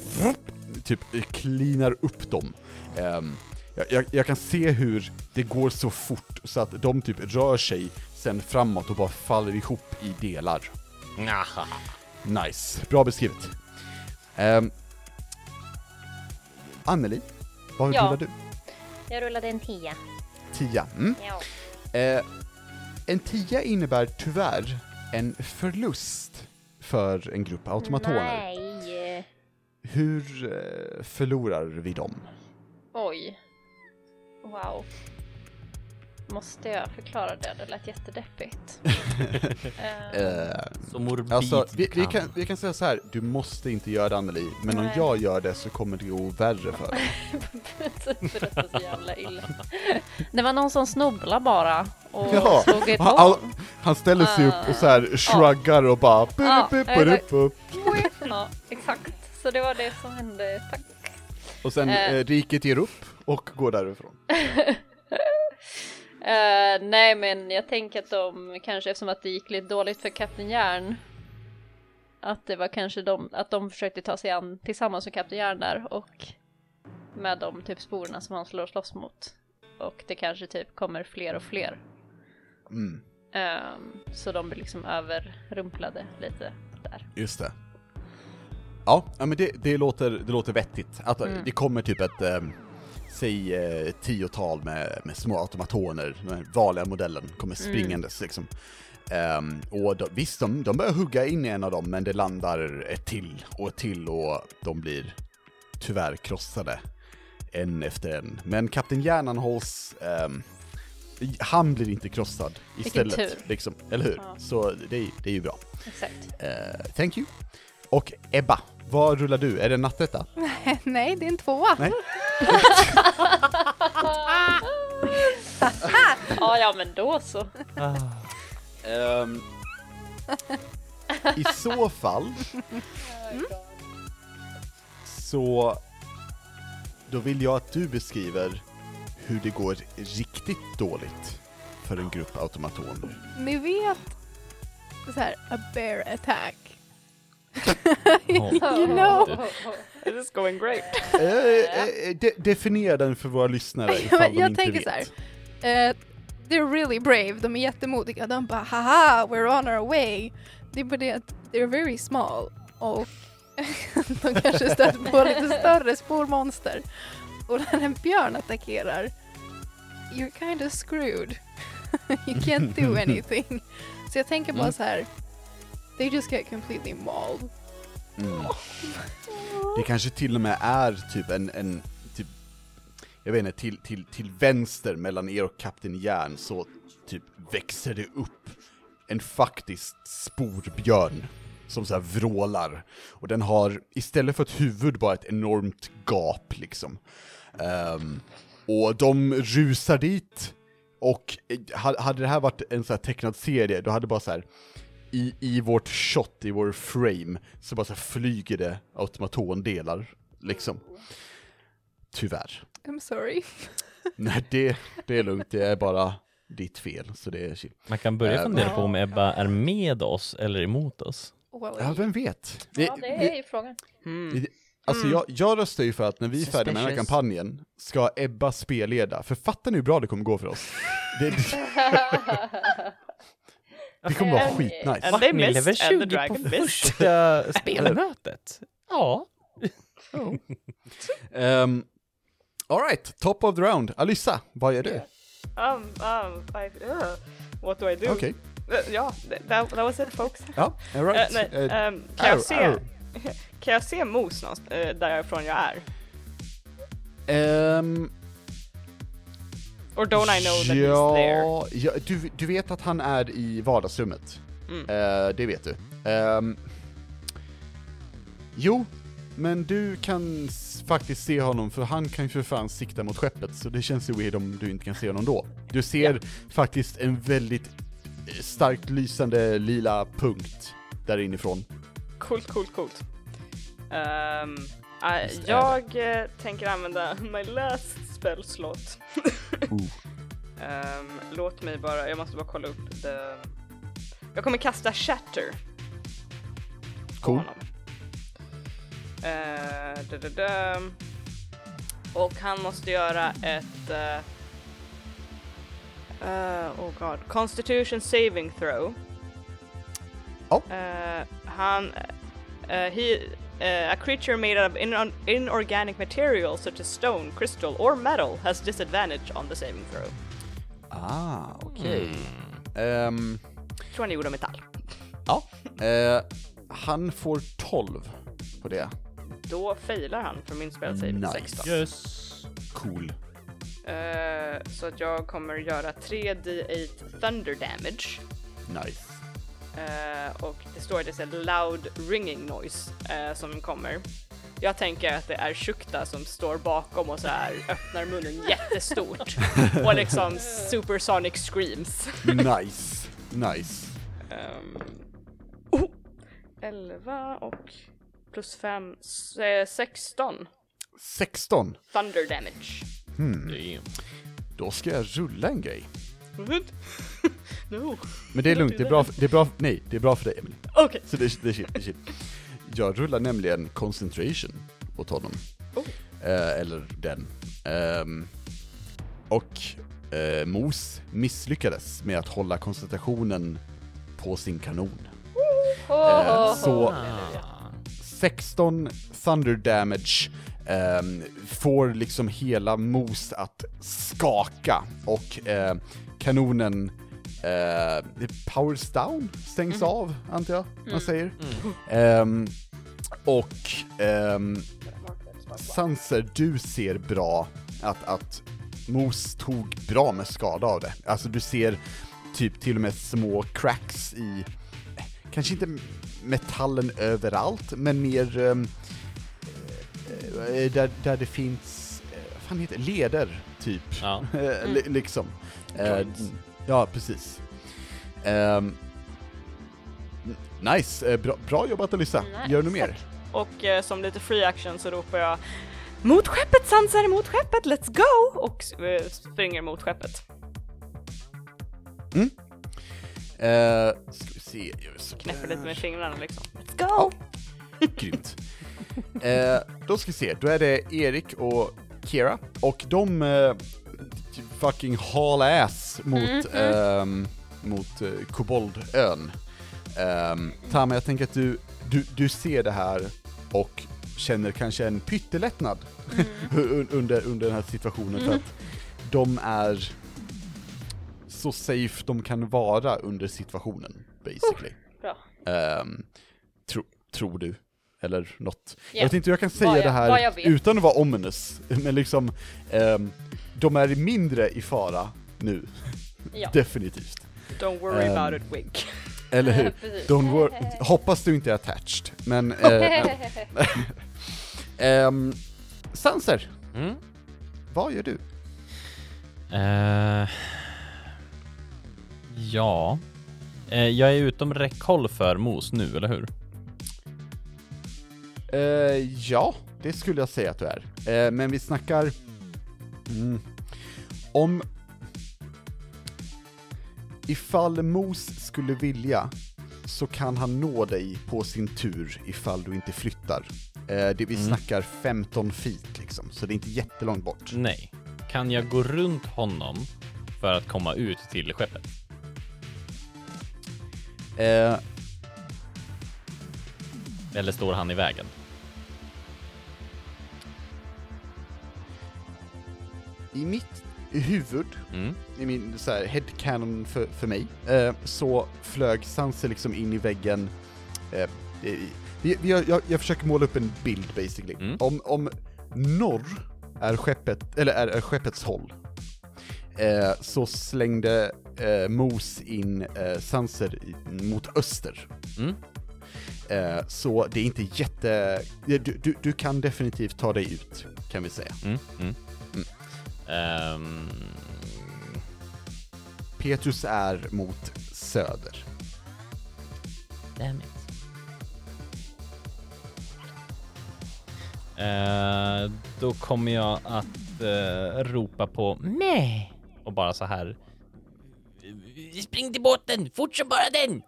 typ cleanar upp dem. Ehm, jag, jag, jag kan se hur det går så fort så att de typ rör sig sen framåt och bara faller ihop i delar. Naha. Nice, bra beskrivet. Um, Anneli, vad Ja. rullar du? Jag rullade en tia. Tia. Mm. Ja. Eh, en tia innebär tyvärr en förlust för en grupp automatoner. Nej. Hur eh, förlorar vi dem? Oj. Wow. Måste jag förklara det? Det lät jättedeppigt. Eh, Så morbid alltså, vi, vi, kan. vi kan säga så här, du måste inte göra det Anneli, men om Nej. jag gör det så kommer det gå värre för dig. Berättar så jävla illa. Det var någon som snubblade bara och Ja, slog ett Han, han, ställer sig upp och så här shruggar och bara Ja, burup, exakt. Så det var det som hände. Tack. Och sen Eh. eh, riket ger upp och går därifrån. Eh, nej, men jag tänker att de kanske eftersom att det gick lite dåligt för Kapten Järn. Att det var kanske de, att de försökte ta sig an tillsammans med Kapten Järn där och med de typ sporerna som han slår slåss mot. Och det kanske typ kommer fler och fler. Mm, Ehm, så de blir liksom överrumplade lite där. just det. Ja, ja men det, det, låter, det låter vettigt. Att Mm. det kommer typ ett, eh, säg eh, tiotal med, med små automatoner, den vanliga modellen, kommer Mm. springandes liksom. Ehm, och då, visst, de, de börjar hugga in i en av dem, men det landar ett till och ett till och de blir tyvärr krossade en efter en. Men Kapten Hjärnan hålls, ehm, han blir inte krossad istället. tur. Liksom, eller hur? Ja. Så det, är- det är ju bra. Exakt. Eh, thank you. Och Ebba, vad rullar du? Är det en nattetta? Nej, det är en tvåa. Nej. ja, ja, men då så. Ehm, I så fall så då vill jag att du beskriver hur det går riktigt dåligt för en grupp automatoner. Ni vet så här, a bear attack. You know. It is going great. Eh, eh, de, definiera den för våra lyssnare ifall de jag inte tänker vet. så här. eh, they're really brave, de är jättemodiga. De bara haha, we're on our way. Det är bara det att they're very small och de kanske stöter på lite större spormonster. Och när en björn attackerar, you're kind of screwed. you can't do anything. Så jag tänker bara Mm. så här. They just get completely mauled. Mm. Det kanske till och med är typ en, en typ, jag vet inte, till, till, till vänster mellan er och Kapten Järn så typ växer det upp en faktiskt sporbjörn som så här vrålar. Och den har, istället för ett huvud, bara ett enormt gap liksom. Ehm, och de rusar dit, och eh, ha- hade det här varit en så här tecknad serie, då hade bara så här i, i vårt shot, i vår frame, så bara så flyger det automatondelar, liksom. Tyvärr. I'm sorry. Nej, det, det är lugnt, det är bara ditt fel, så det är chill. Man kan börja Äh, fundera på om Ebba är med oss eller emot oss. Ja, vem vet? Ja, det är ju frågan. Mm. Alltså jag, jag röstar ju för att när vi är färdiga med den här kampanjen ska Ebba spelleda, för fattar ni hur bra det kommer gå för oss? Det, det, kommer vara skitnice. And they Ni missed level and the 20 dragon på första spelmötet. Ja. Um, Alright, top of the round. Alyssa, vad gör du? Um, um, I, uh, what do I do? Okej, Uh, ja, th- that, that was it folks. ja, alright. Eh, nej, Eh, ehm, kan, jag arr, se, kan jag se Mos någonstans, uh, därifrån jag är? ehm, Or don't I know that he's there? ja, du, du vet att han är i vardagsrummet. Mm. Eh, det vet du. Ehm, jo, men du kan faktiskt se honom för han kan ju för fan sikta mot skeppet så det känns ju weird om du inte kan se honom då. Du ser faktiskt en väldigt eh, starkt lysande lila punkt där inifrån. Coolt, coolt, coolt. Um, uh, jag eh, tänker använda my last slot. Ooh. Ehm, låt mig bara, jag måste bara kolla upp the... Jag kommer kasta shatter Cool. Eh, da, da, da. Och han måste göra ett... eh, eh, oh god. Constitution saving throw. Eh, han... he, eh, a creature made out of in- inorganic material such as stone, crystal or metal has disadvantage on the saving throw. Ah, okej. Mm. Ehm, Jag tror han gjorde metall. ja, eh, han får 12 på det. Då failar han för min spel save Nice. 16. Yes. Cool. Eh, så att jag kommer göra 3d8 thunder damage. Nice. Eh, och det står att det är loud ringing noise eh, som kommer. Jag tänker att det är Shukta som står bakom och så här öppnar munnen jättestort och liksom supersonic screams. Nice. Nice. Um, oh, 11 och plus 5, 16 16. thunder damage. Damn. Då ska jag rulla en grej. No. Men det är lugnt, det är bra, för, det är bra, nej, det är bra för dig Emily. Okej. Så det, är- det är chill, det är chill. Jag rullar nämligen concentration åt honom. Oh. Eh, eller den. Ehm, och eh, Mos misslyckades med att hålla koncentrationen på sin kanon. Eh, så Ah. 16 thunder damage ehm, får liksom hela Mos att skaka och eh, kanonen eh, det powers down, stängs av antar jag man säger. Ehm, och um, Sanser, du ser bra att, att Mos tog bra med skada av det. Alltså du ser typ till och med små cracks i, kanske inte metallen överallt, men mer eh, där, där det finns, eh, vad fan heter det, leder typ. Ja. Eh, li- liksom. Eh, Joints. Ja, precis. N- nice, eh, bra, bra jobbat Alyssa. Nice. Gör du mer? Och eh, som lite free action så ropar jag Mot skeppet Sansar, mot skeppet, let's go! Och eh, springer mot skeppet. Eh, ska vi se. just Knäpper lite med fingrarna liksom. Let's Ja, go! grymt. Eh, då ska vi se, då är det Erik och Kira, och de eh, fucking haul ass mot, ehm, mot eh, Koboldön. Um, Tama, jag tänker att du, du, du ser det här och känner kanske en pyttelättnad un- under, under den här situationen för att de är så safe de kan vara under situationen, basically. Bra. Ehm, tro, tror du? Eller något. Ja. Jag vet inte hur jag kan säga jag- det här utan att vara ominous, men liksom, ehm, de är mindre i fara nu, Ja. definitivt. Don't worry Ehm, about it Wink. Eller hur? Don't wor- hoppas du inte är attached, men... Eh, ehm, Sanser, Mm. vad gör du? Eh, ja. Eh, jag är utom räckhåll för mos nu, eller hur? Eh, ja, det skulle jag säga att du är. Men vi snackar... Mm, om... Ifall Mos skulle vilja så kan han nå dig på sin tur ifall du inte flyttar. Eh, det vi Mm. snackar 15 feet liksom, så det är inte jättelångt bort. Nej. Kan jag gå runt honom för att komma ut till skeppet? Eh, Eller står han i vägen? I mitt huvud Mm. i min så här, headcanon för, för mig, eh, så flög Sanse liksom in i väggen. Eh, vi, jag, jag försöker måla upp en bild basically. Mm. Om, om norr är skeppet, eller är, är skeppets håll, eh, så slängde eh, Mos in eh, Sanser mot öster. Mm. Eh, så det är inte jätte... Du, du, du kan definitivt ta dig ut, kan vi säga. Mm. Mm. Ehm, Petrus är mot söder. damn it. Eh, då kommer jag att eh, ropa på nej och bara så här. Spring till båten, fort som bara den!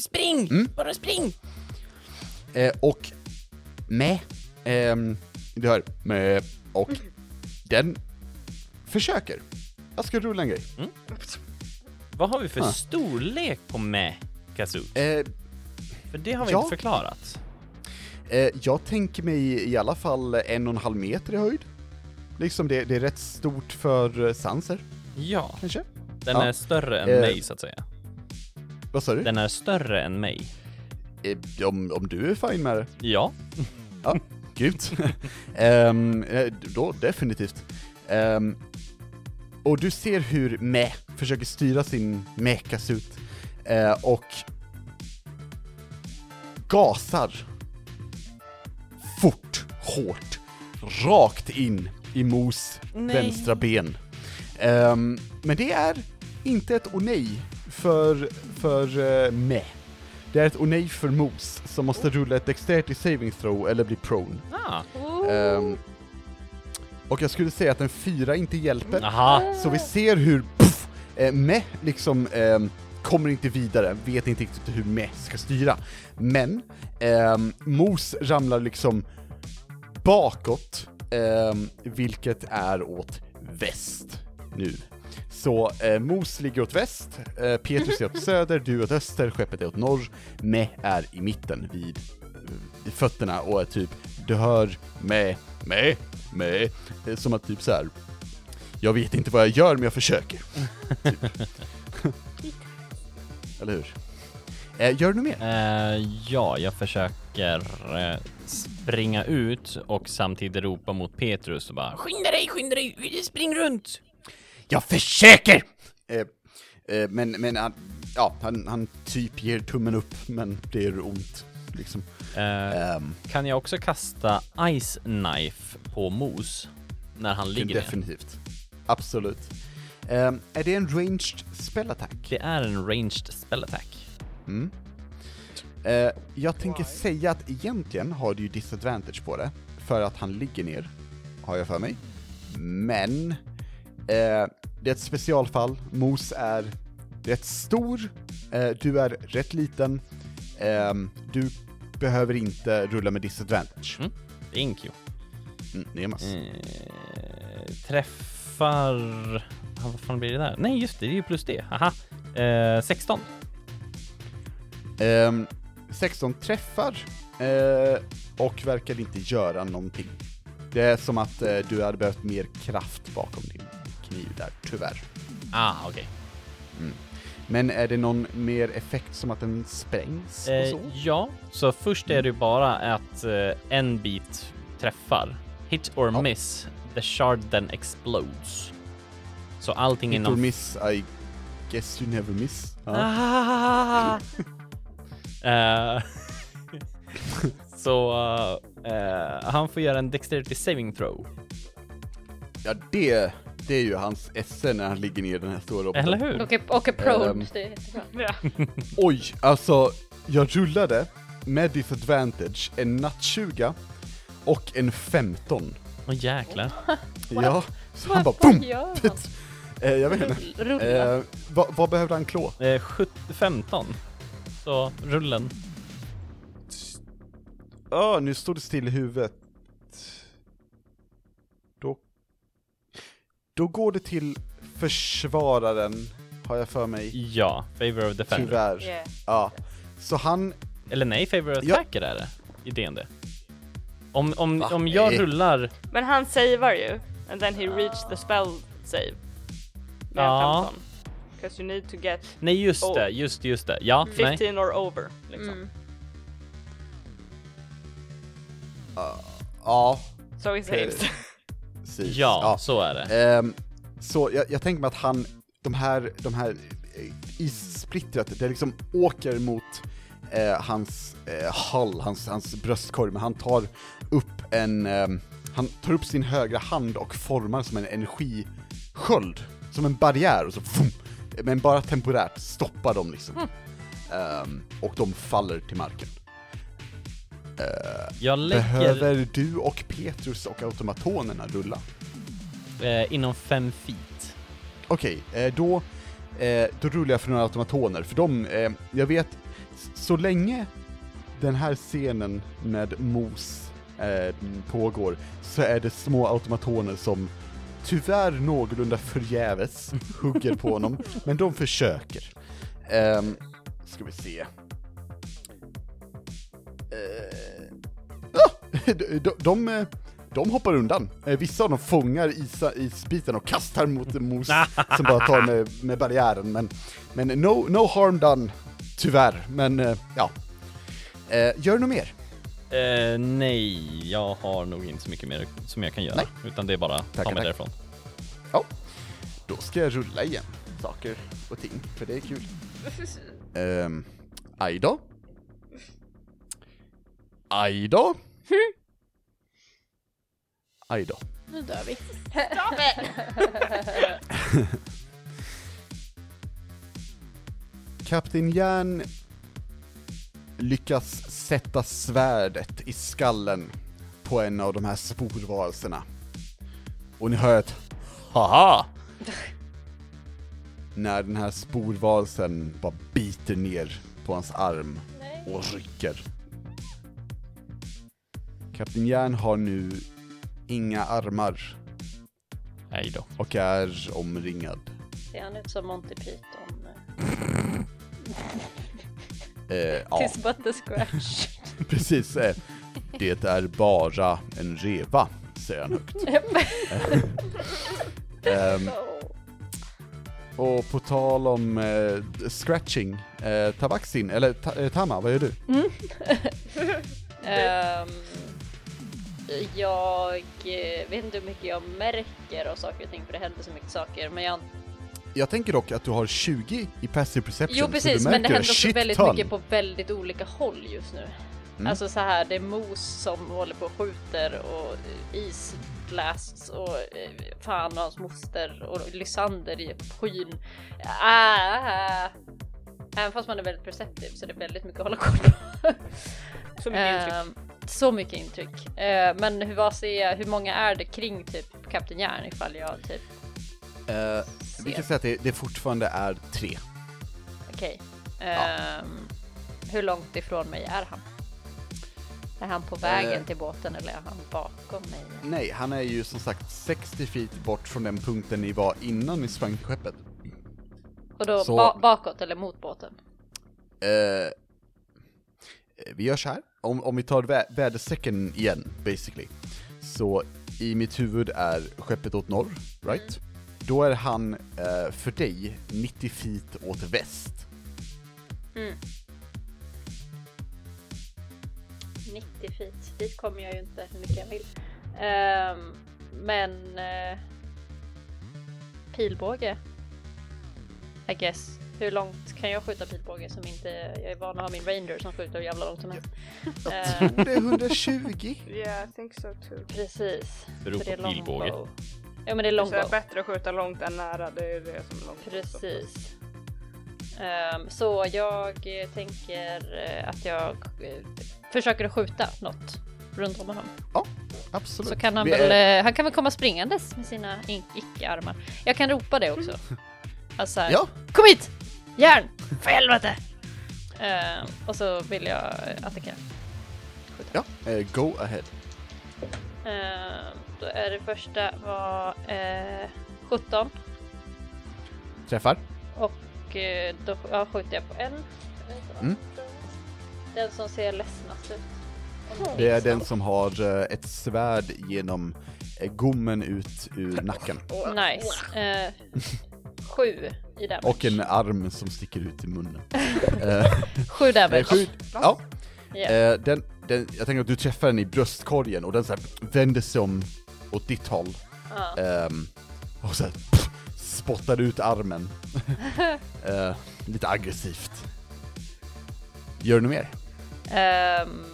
Spring, Mm. bara spring! Eh, och med, ehm, du hör, med, och den försöker. Jag ska rulla en grej. Vad har vi för Ah. storlek på med Kazoo? Eh, För det har vi ja. inte förklarat. eh, jag tänker mig i alla fall en och en halv meter i höjd. Liksom det, det är rätt stort för eh, Sanser, Ja, kanske? den Ja. är större än Eh. mig så att säga. Vad sa du? Den är större än mig. Eh, om, om du är fine med det? Ja. Ja, Ehm, eh, då definitivt. Ehm, och du ser hur Mä försöker styra sin mekasut eh, och gasar fort, hårt, rakt in i Mos Nej. vänstra ben. Ehm, men det är inte ett nej för, för uh, Mä. Det är ett nej för Mos som måste rulla ett dexterity saving throw eller bli prone. Ah. Ehm, och jag skulle säga att en fyra inte hjälper. Aha. Så vi ser hur puff, eh, Meh liksom ehm, kommer inte vidare, vet inte riktigt hur Meh ska styra. Men ehm, Mos ramlar liksom bakåt, ehm, vilket är åt väst nu. Så eh, Mos ligger åt väst, eh, Petrus är åt söder, du är åt öster, skeppet är åt norr, Meh är i mitten vid, vid fötterna och är typ, du hör Meh, Meh, Meh, eh, som att typ så här. jag vet inte vad jag gör men jag försöker. typ. Eller hur? Eh, gör du mer? Eh, ja, jag försöker eh, springa ut och samtidigt ropa mot Petrus och bara Skynda dig, skynda dig, spring runt! Jag försöker! Eh, eh, men men han, ja, han, han typ ger tummen upp, men det gör ont. Liksom. Eh, Ehm, kan jag också kasta Ice Knife på Mos när han ligger ner? definitivt. Absolut. Ehm, är det en ranged spell attack? Det är en ranged spell attack. Mm. Eh, jag tänker säga att egentligen har du ju disadvantage på det, för att han ligger ner, har jag för mig. Men, eh, det är ett specialfall, Mos är rätt stor, eh, du är rätt liten, ehm, du behöver inte rulla med disadvantage. Mm. Thank you. Mm, Nemas. Eh, träffar... Ah, vad fan blir det där? Nej, just det, det är ju plus det. Aha. Eh, 16. Ehm, 16 träffar eh, och verkar inte göra någonting. Det är som att eh, du hade behövt mer kraft bakom din kniv där, tyvärr. Ah, okej. Men är det någon mer effekt som att den sprängs och Eh, så? ja, så först är det ju bara att eh, en bit träffar. Hit or Ja. miss, the shard then explodes. Så allting Hit or inom... miss, I guess you never miss. Ja. Ah! Eh, så eh, han får göra en dexterity saving throw. ja, det, det är ju hans esse när han ligger ner i den här stora roboten. Eller hur? Och, är- och är prone, Ehm. det är jättebra. Ja. Oj, alltså jag rullade med disadvantage en natt-20 och en 15. Åh jäklar. Ja, så han bara boom! Eh, jag vet inte. Rull-. Eh, vad, vad behövde han klå? Eh, 70, 15. Så rullen. Ja, nu står det still i huvudet. Då går det till försvararen, har jag för mig. Ja, favor of defender. Tyvärr. Yeah. Ja. Så han... Eller nej, favor of Ja. attacker är det i D&D. Om, om, Va? om jag Nej. rullar... Men han savear ju, and then he reached the spell save. Med Ja. 15. Because you need to get Nej just Oh. det, just just det. Ja, nej. 15 or over. Liksom. Mm. Ja, So he saves. Precis. Ja, så är det. Ehm, så jag, jag tänker mig att han, de här, de här eh, issplittret, det liksom åker mot eh, hans eh, hall, hans, hans bröstkorg, men han tar upp en, ehm, han tar upp sin högra hand och formar som en energisköld, som en barriär, och så vum, men bara temporärt stoppar dem liksom. Ehm, och de faller till marken. Jag lägger Behöver du och Petrus och automatonerna rulla? eh, inom fem feet. Okej, eh, då, eh, då rullar jag för några automatoner, för de, eh, jag vet, så länge den här scenen med Mos eh, pågår, så är det små automatoner som tyvärr någorlunda förgäves hugger på honom, men de försöker. Um, ska vi se. Eh, ja, de, de, de, hoppar undan. Eh, Vissa av dem fångar isa, isbiten och kastar mot Mos som bara tar med, med barriären. Men, men no, no harm done, tyvärr. Men eh, ja. Eh, gör du något mer? Eh, nej, jag har nog inte så mycket mer som jag kan göra. Nej. Utan det är bara att ta mig tack. därifrån. Ja. Då ska jag rulla igen. Saker och ting, för det är kul. Um, aj då. Aj då. Aj då. Nu dör vi. Kapten Järn lyckas sätta svärdet i skallen på en av de här sporvarelserna. Och ni hör ett haha! När den här sporvarelsen bara biter ner på hans arm och rycker. Kapten Järn har nu inga armar Nej då. och är omringad. Ser han ut som Monty Python? Eh, ja. Tis but the scratch. Precis. eh, Det är bara en reva, säger han högt. Ehm, och på tal om eh, scratching, eh, Tabaxin, eller ta, eh, Tama, vad gör du? Ehm, jag eh, vet inte hur mycket jag märker av saker och ting för det händer så mycket saker men jag... Jag tänker dock att du har 20 i passive perception, Jo så precis du men det händer också väldigt ton. mycket på väldigt olika håll just nu. Mm. Alltså så här, det är Mos som håller på och skjuter och is blasts och eh, fan och hans moster och Lysander i skyn. Ah, även fast man är väldigt perceptiv så det är väldigt mycket att hålla koll på. Så mycket intryck. Ehm, så mycket intryck. Eh, men hur, vad ser hur många är det kring typ Kapten Järn ifall jag typ Eh, vi kan säga att det, det fortfarande är tre. Okej. Ehm, hur långt ifrån mig är han? Är han på vägen Eh. till båten eller är han bakom mig? Nej, han är ju som sagt 60 feet bort från den punkten ni var innan ni sprang till skeppet. Och då Så- ba- bakåt eller mot båten? Vi gör så här, om, om vi tar vä väderstrecken igen, basically. Så i mitt huvud är skeppet åt norr, right? Då är han eh, för dig 90 feet åt väst. Mm. 90 feet, dit kommer jag ju inte hur mycket jag vill. Um, men Uh, pilbåge? I guess. Hur långt kan jag skjuta pilbåge som inte, jag är van att ha min ranger som skjuter hur jävla långt som helst. Jag Eh, tror det är 120. Yeah, I think so too. precis. Beror det på pilbåge. Ja men det är Så longbow. är bättre att skjuta långt än nära, det är det som är långt. Precis. Ehm, så jag tänker eh, att jag eh, försöker att skjuta något runt om honom. Absolut. Så kan han Vi väl, är- han kan väl komma springandes med sina in- icke-armar. Jag kan ropa det också. Alltså Ja, Kom hit! Järn! För helvete! Ehm, och så vill jag eh, attackera. ja, eh, go ahead. Ehm, då är det första var eh, 17 Träffar. och eh, då ja, skjuter jag på en. Mm. Den som ser ledsenast ut. Det är den som har eh, ett svärd genom eh, gommen ut ur nacken. Nice. Eh, sju i damage. Och en arm som sticker ut i munnen. Eh, Sju eh, damage. sju, ja. Eh, den, den, jag tänker att du träffar den i bröstkorgen och den så här vänder sig om åt ditt håll. Ehm, och så här, pff, spottar ut armen. Eh, lite aggressivt. Gör du något mer? Ehm,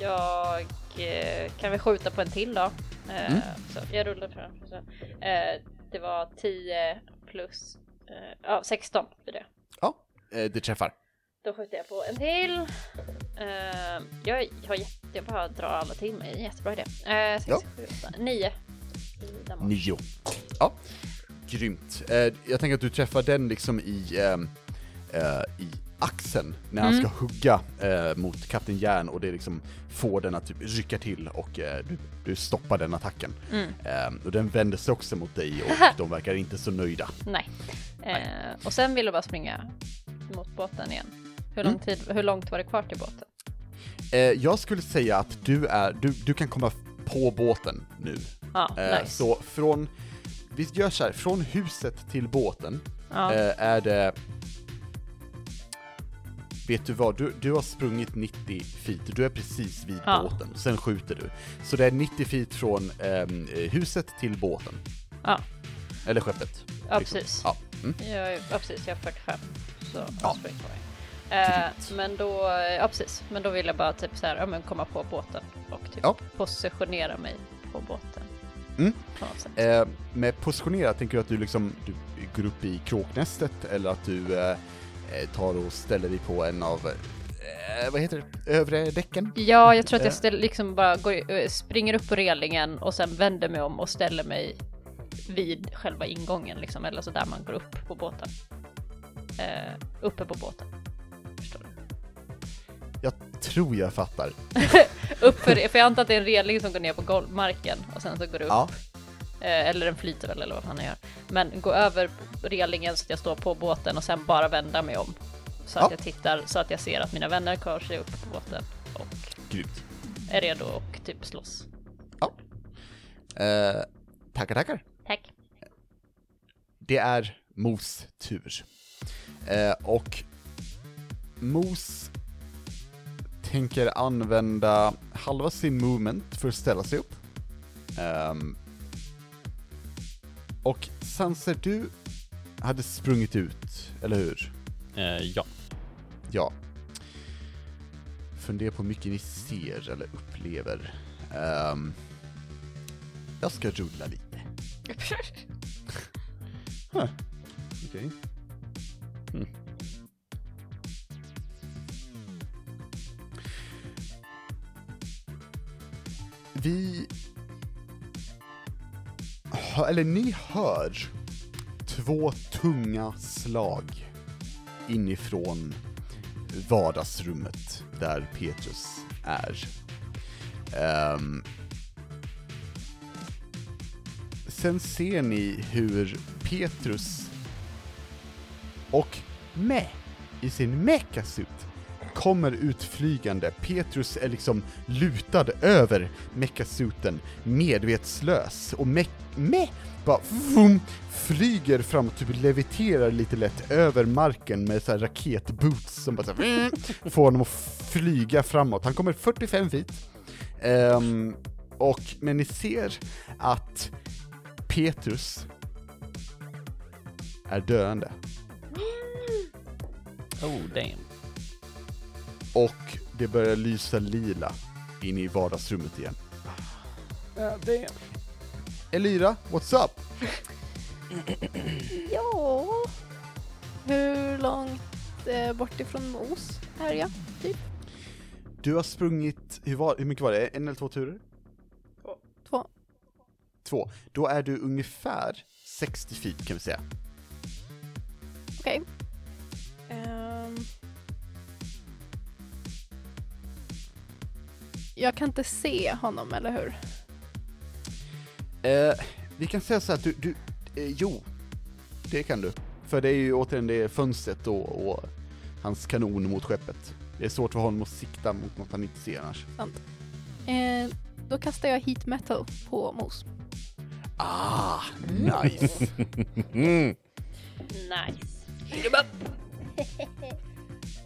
jag eh, kan väl skjuta på en till då. Eh, Mm. så jag rullar. Så, eh, det var 10 plus eh, ja, 16 för det. Ja, eh, det träffar. Då skjuter jag på en till. Eh, jag, har jätte, jag bara drar alla till mig, jättebra idé. Eh, sex, Ja. sju, åtta, nio. i damage. Nio. Ja, grymt. Eh, jag tänker att du träffar den liksom i, eh, i axeln när han Mm. ska hugga eh, mot Kapten Järn och det liksom får den att typ rycka till och eh, du, du stoppar den attacken. Mm. Ehm, och den vänder sig också mot dig och de verkar inte så nöjda. Nej. Eh, och sen vill jag bara springa mot båten igen. Hur, lång Mm. tid, hur långt var det kvar till båten? Eh, jag skulle säga att du är, du, du kan komma på båten nu. Ja, Eh, nice. Så från, vi gör så här, från huset till båten ja. eh, är det Vet du vad, du, du har sprungit 90 feet, du är precis vid Ja. båten, sen skjuter du. Så det är 90 feet från eh, huset till båten. Ja. Eller skeppet. Ja, liksom. precis. Ja. Mm. Jag, ja precis, jag är 45. Så Ja. jag springer på mig. Eh, men då, ja precis, men då vill jag bara typ så här, ja men komma på båten och typ Ja. positionera mig på båten. Mm. Eh, med positionera, tänker du att du liksom du går upp i kråknästet eller att du eh, tar och ställer dig på en av, eh, vad heter det, övre däcken? Ja, jag tror att jag eh. ställ, liksom bara går, eh, springer upp på relingen och sen vänder mig om och ställer mig vid själva ingången liksom, eller så där man går upp på båten. Eh, uppe på båten. Förstår du? Jag tror jag fattar. Upp för, för jag antar att det är en reling som går ner på golvmarken och sen så går det upp. Ja, Eh, eller den flyter väl eller vad fan jag gör. Men gå över relingen så att jag står på båten och sen bara vända mig om. Så att Ja. jag tittar så att jag ser att mina vänner kör sig upp på båten och grymt. är redo och typ slåss. Eh, tackar, tackar. Tack. Det är Mos tur. Eh, och Mos tänker använda halva sin movement för att ställa sig upp. Ehm, och Sanser, du hade sprungit ut, eller hur? Eh, ja. Ja. funderar på hur mycket ni ser eller upplever. Ehm, jag ska rulla lite. Huh. Okej. Hmm. Vi hör- Eller ni hör två tunga slag inifrån vardagsrummet där Petrus är. Um, sen ser ni hur Petrus och Meh i sin mekasuit kommer utflygande. Petrus är liksom lutad över mekasuten, medvetslös, och me, me bara vroom, flyger fram och typ leviterar lite lätt över marken med så här raketboots som bara så här, får honom att flyga framåt. Han kommer 45 feet. Ehm, och, men ni ser att Petrus är döende. Oh damn. Och det börjar lysa lila in i vardagsrummet igen. Elira, what's up? Ja. Hur långt eh, bort ifrån Mos är jag? Du har sprungit, hur, var, hur mycket var det? En eller två turer? Två. Två. Då är du ungefär 60 feet kan vi säga. Okej. Ehm. Jag kan inte se honom, eller hur? Eh, vi kan säga så att du, du eh, jo, det kan du. För det är ju återigen det fönstret då och hans kanon mot skeppet. Det är svårt för honom att sikta mot något han inte ser annars. Eh, då kastar jag heat metal på Mos. Ah, nice! Mm. Nice.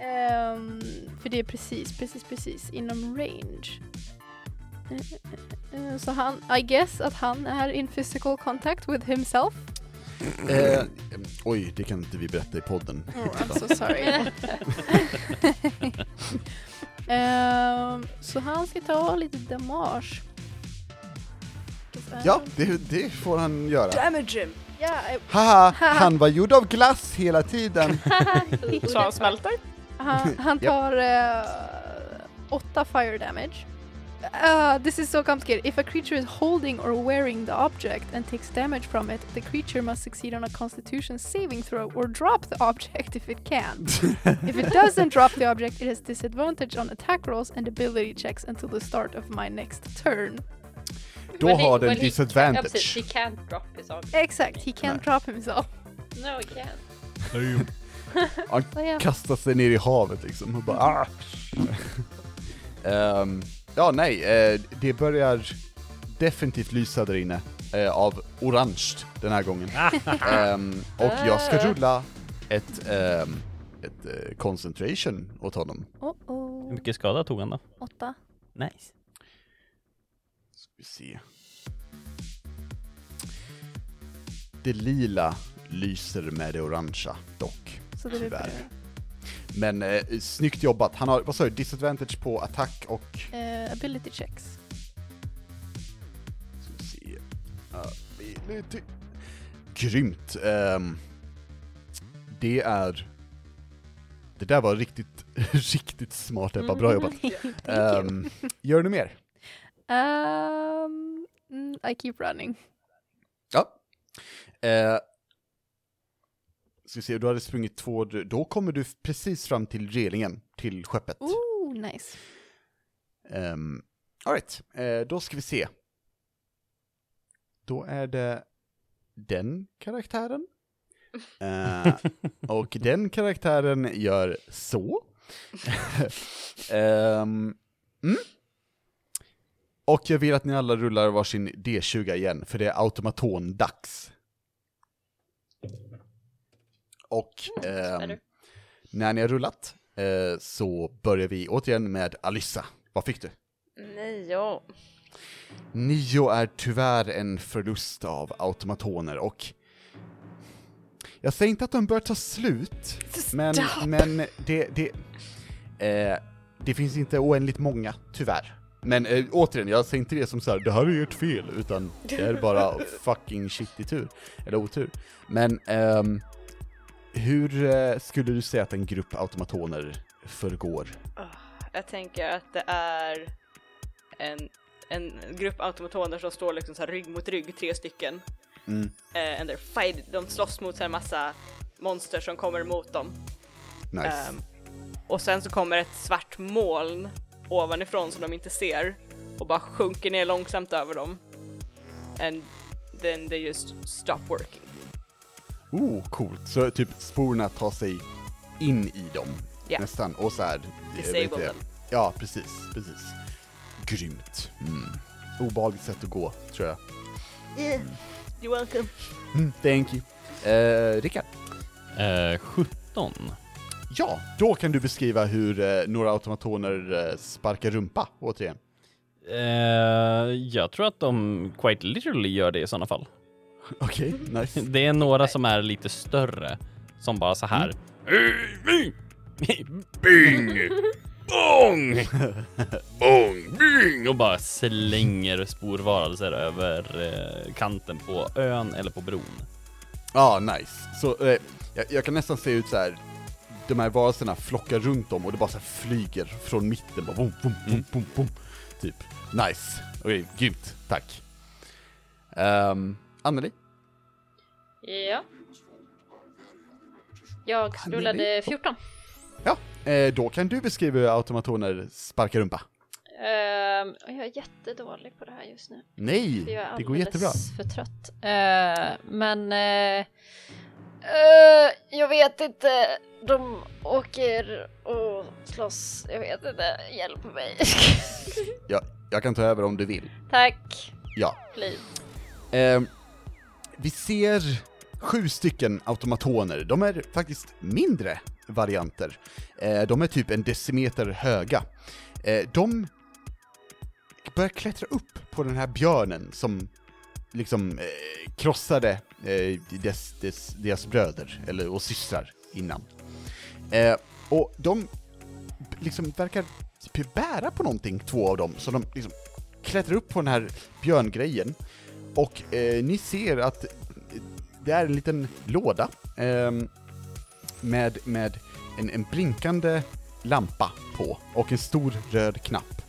Ehm, för det är precis, precis, precis inom range. Eh, eh, eh, Så han, I guess att han är in physical contact with himself. eh, oj, det kan inte vi berätta i podden. Oh, I'm so sorry. Ehm, så han ska ta lite damage. Ja, det, det får han göra. Damage him! Ja, Haha, han var gjord av glass hela tiden. Så han smälter? Han, han Japp. tar eh, åtta fire damage. Uh, this is so complicated. If a creature is holding or wearing the object and takes damage from it, the creature must succeed on a constitution saving throw or drop the object if it can. if it doesn't drop the object, it has disadvantage on attack rolls and ability checks until the start of my next turn. Då Well, har den well, he- disadvantage. precis. He can't drop his object. Exakt, he can't Nej. drop himself. No, he can't. Han kastar sig ner i havet liksom och bara ah. Ehm, Ja, nej, eh, det börjar definitivt lysa där inne eh, av orange den här gången. Ehm, och jag ska rulla ett, ehm, ett eh, concentration åt honom. Oh Hur oh. mycket skada tog han då? Åtta. Nice. Ska vi se. Det lila lyser med det orangea dock. Så det är Tyvärr. det. Men eh, snyggt jobbat. Han har, vad sa du, disadvantage på attack och... Eh, ability checks. Ska vi se. Ability. Grymt. Ehm, det är... Det där var riktigt, riktigt smart Ebba, bra jobbat. Ehm, gör du mer? Um, I keep running. Ja. Eh, ska se, du hade sprungit två, då kommer du precis fram till relingen, till skeppet. Ooh, nice. Um, Alright, eh, då ska vi se. Då är det den karaktären. Eh, och den karaktären gör så. Ehm, mm. Och jag vill att ni alla rullar varsin D20 igen, för det är automaton-dags. Och ehm, Better. när ni har rullat eh, så börjar vi återigen med Alyssa. Vad fick du? Nio. Nio är tyvärr en förlust av automatoner och jag säger inte att de bör ta slut, men, men det, det, eh, det finns inte oändligt många, tyvärr. Men eh, återigen, jag säger inte det som så här, det här är ert fel, utan det är bara fucking shitty tur, eller otur. Men ehm, hur eh, skulle du säga att en grupp automatoner förgår? Ah, Jag tänker att det är en, en grupp automatoner som står liksom så här rygg mot rygg, tre stycken. Mm. Eh, and they're fight, de slåss mot här massa monster som kommer emot dem. Nice. Ehm, och sen så kommer ett svart moln ovanifrån som de inte ser och bara sjunker ner långsamt över dem. And then they just stop working. Oh, coolt. Så typ sporerna tar sig in i dem, Ja. nästan, och så här... jag Disable vet inte. them. Ja, precis, precis. Grymt. Mm. Obehagligt sätt att gå, tror jag. Yeah, you're welcome. Mm, thank you. Eh, Rickard? Eh, 17. Ja, då kan du beskriva hur eh, några automatoner eh, sparkar rumpa, återigen. Eh, jag tror att de quite literally gör det i sådana fall. Okej, nice. Det är några som är lite större, som bara så här. Bing! Bing! Bong! Bong! Bing! Och bara slänger sporvarelser över eh, kanten på ön eller på bron. Ja, ah, nice. Så eh, jag, jag kan nästan se ut så här. de här varelserna flockar runt dem och det bara så flyger från mitten, bara boom, boom, boom, boom, boom. Typ. Nice. Okej, grymt. Tack. Um, Anneli? Ja. Jag rullade 14. Ja, eh, då kan du beskriva hur automatoner sparkar rumpa. Ehm, och jag är jättedålig på det här just nu. Nej, För jag är det går alldeles jättebra. för trött. Eh, men eh, jag vet inte. De åker och slåss. Jag vet inte. Hjälp mig. Ja, jag kan ta över om du vill. Tack. Ja. Please. Eh, vi ser sju stycken automatoner. De är faktiskt mindre varianter. Eh, de är typ en decimeter höga. Eh, de börjar klättra upp på den här björnen som liksom eh, krossade eh, dess, dess, deras bröder, eller och systrar innan. Eh, och de liksom verkar typ bära på någonting, två av dem, så de liksom klättrar upp på den här björngrejen och eh, ni ser att det är en liten låda eh, med, med en, en blinkande lampa på och en stor röd knapp.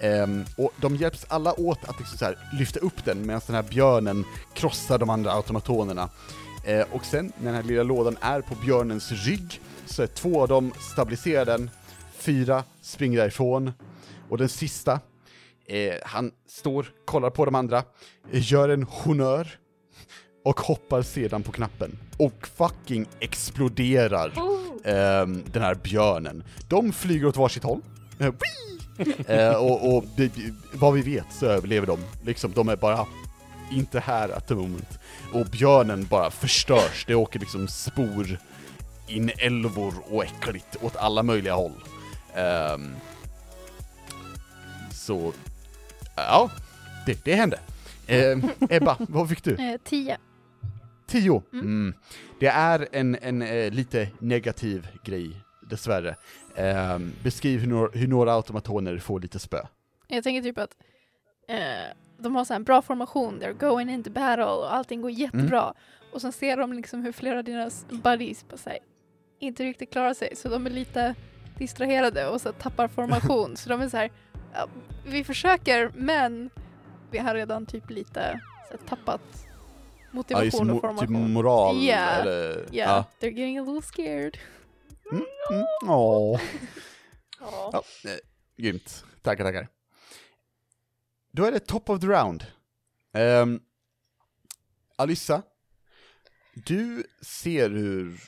Ehm, och de hjälps alla åt att liksom så här, lyfta upp den medan den här björnen krossar de andra automatonerna. Eh, och sen när den här lilla lådan är på björnens rygg så är två av dem stabiliserar den, fyra springer därifrån och den sista Eh, han står, kollar på de andra, gör en honör och hoppar sedan på knappen. Och fucking exploderar ehm, den här björnen. De flyger åt varsitt håll. Eh, eh, och och det, vad vi vet så överlever de. Liksom, de är bara inte här at the moment. Och björnen bara förstörs. Det åker liksom spor in älvor och äckligt åt alla möjliga håll. Ehm, så, ja, det, det hände. Eh, Ebba, vad fick du? Eh, tio. Tio. Mm. Det är en, en eh, lite negativ grej, dessvärre. Eh, beskriv hur, några- hur några automatoner får lite spö. Jag tänker typ att eh, de har så här en bra formation, they're going into battle och allting går jättebra. Och sen ser de liksom hur flera av deras buddies så här, inte riktigt klarar sig, så de är lite distraherade och så tappar formation. så de är så här, ja, vi försöker men vi har redan typ lite så tappat Ja, motivation och mo- formation. typ moral, Ja, eller... Yeah, they're getting a little scared. Mm, mm, åh. Ja. Ja, eh, grymt. Tackar, tackar. Då är det top of the round. Um, Alyssa, du ser hur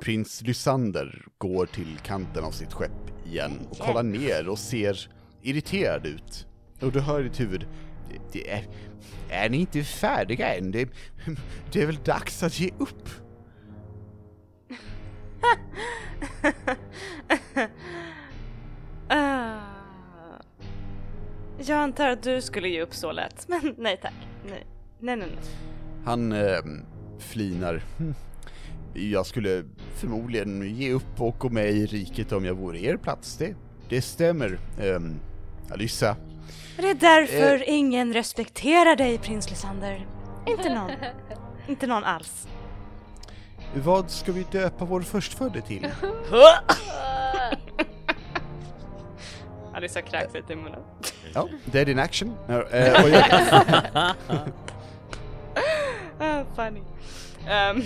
prins Lysander går till kanten av sitt skepp igen och kollar ner och ser irriterad ut. Och du hör i ditt huvud, det, är, är ni inte färdiga än? Det, det är väl dags att ge upp? Ah. Jag antar att du skulle ge upp så lätt, men nej tack. Nej, nej, nej. nej. Han eh, flinar. "Hm, Jag skulle förmodligen ge upp och gå med i riket om jag vore er plats. Det, det stämmer. Um, Alyssa. Det är därför ingen respekterar dig, prins Lysander. Inte någon. Inte någon alls. Vad ska vi döpa vår förstfödde till? Alissa kräks lite i munnen. Ja, dead in action. Ja, eh, och jag, Ah, funny. Um,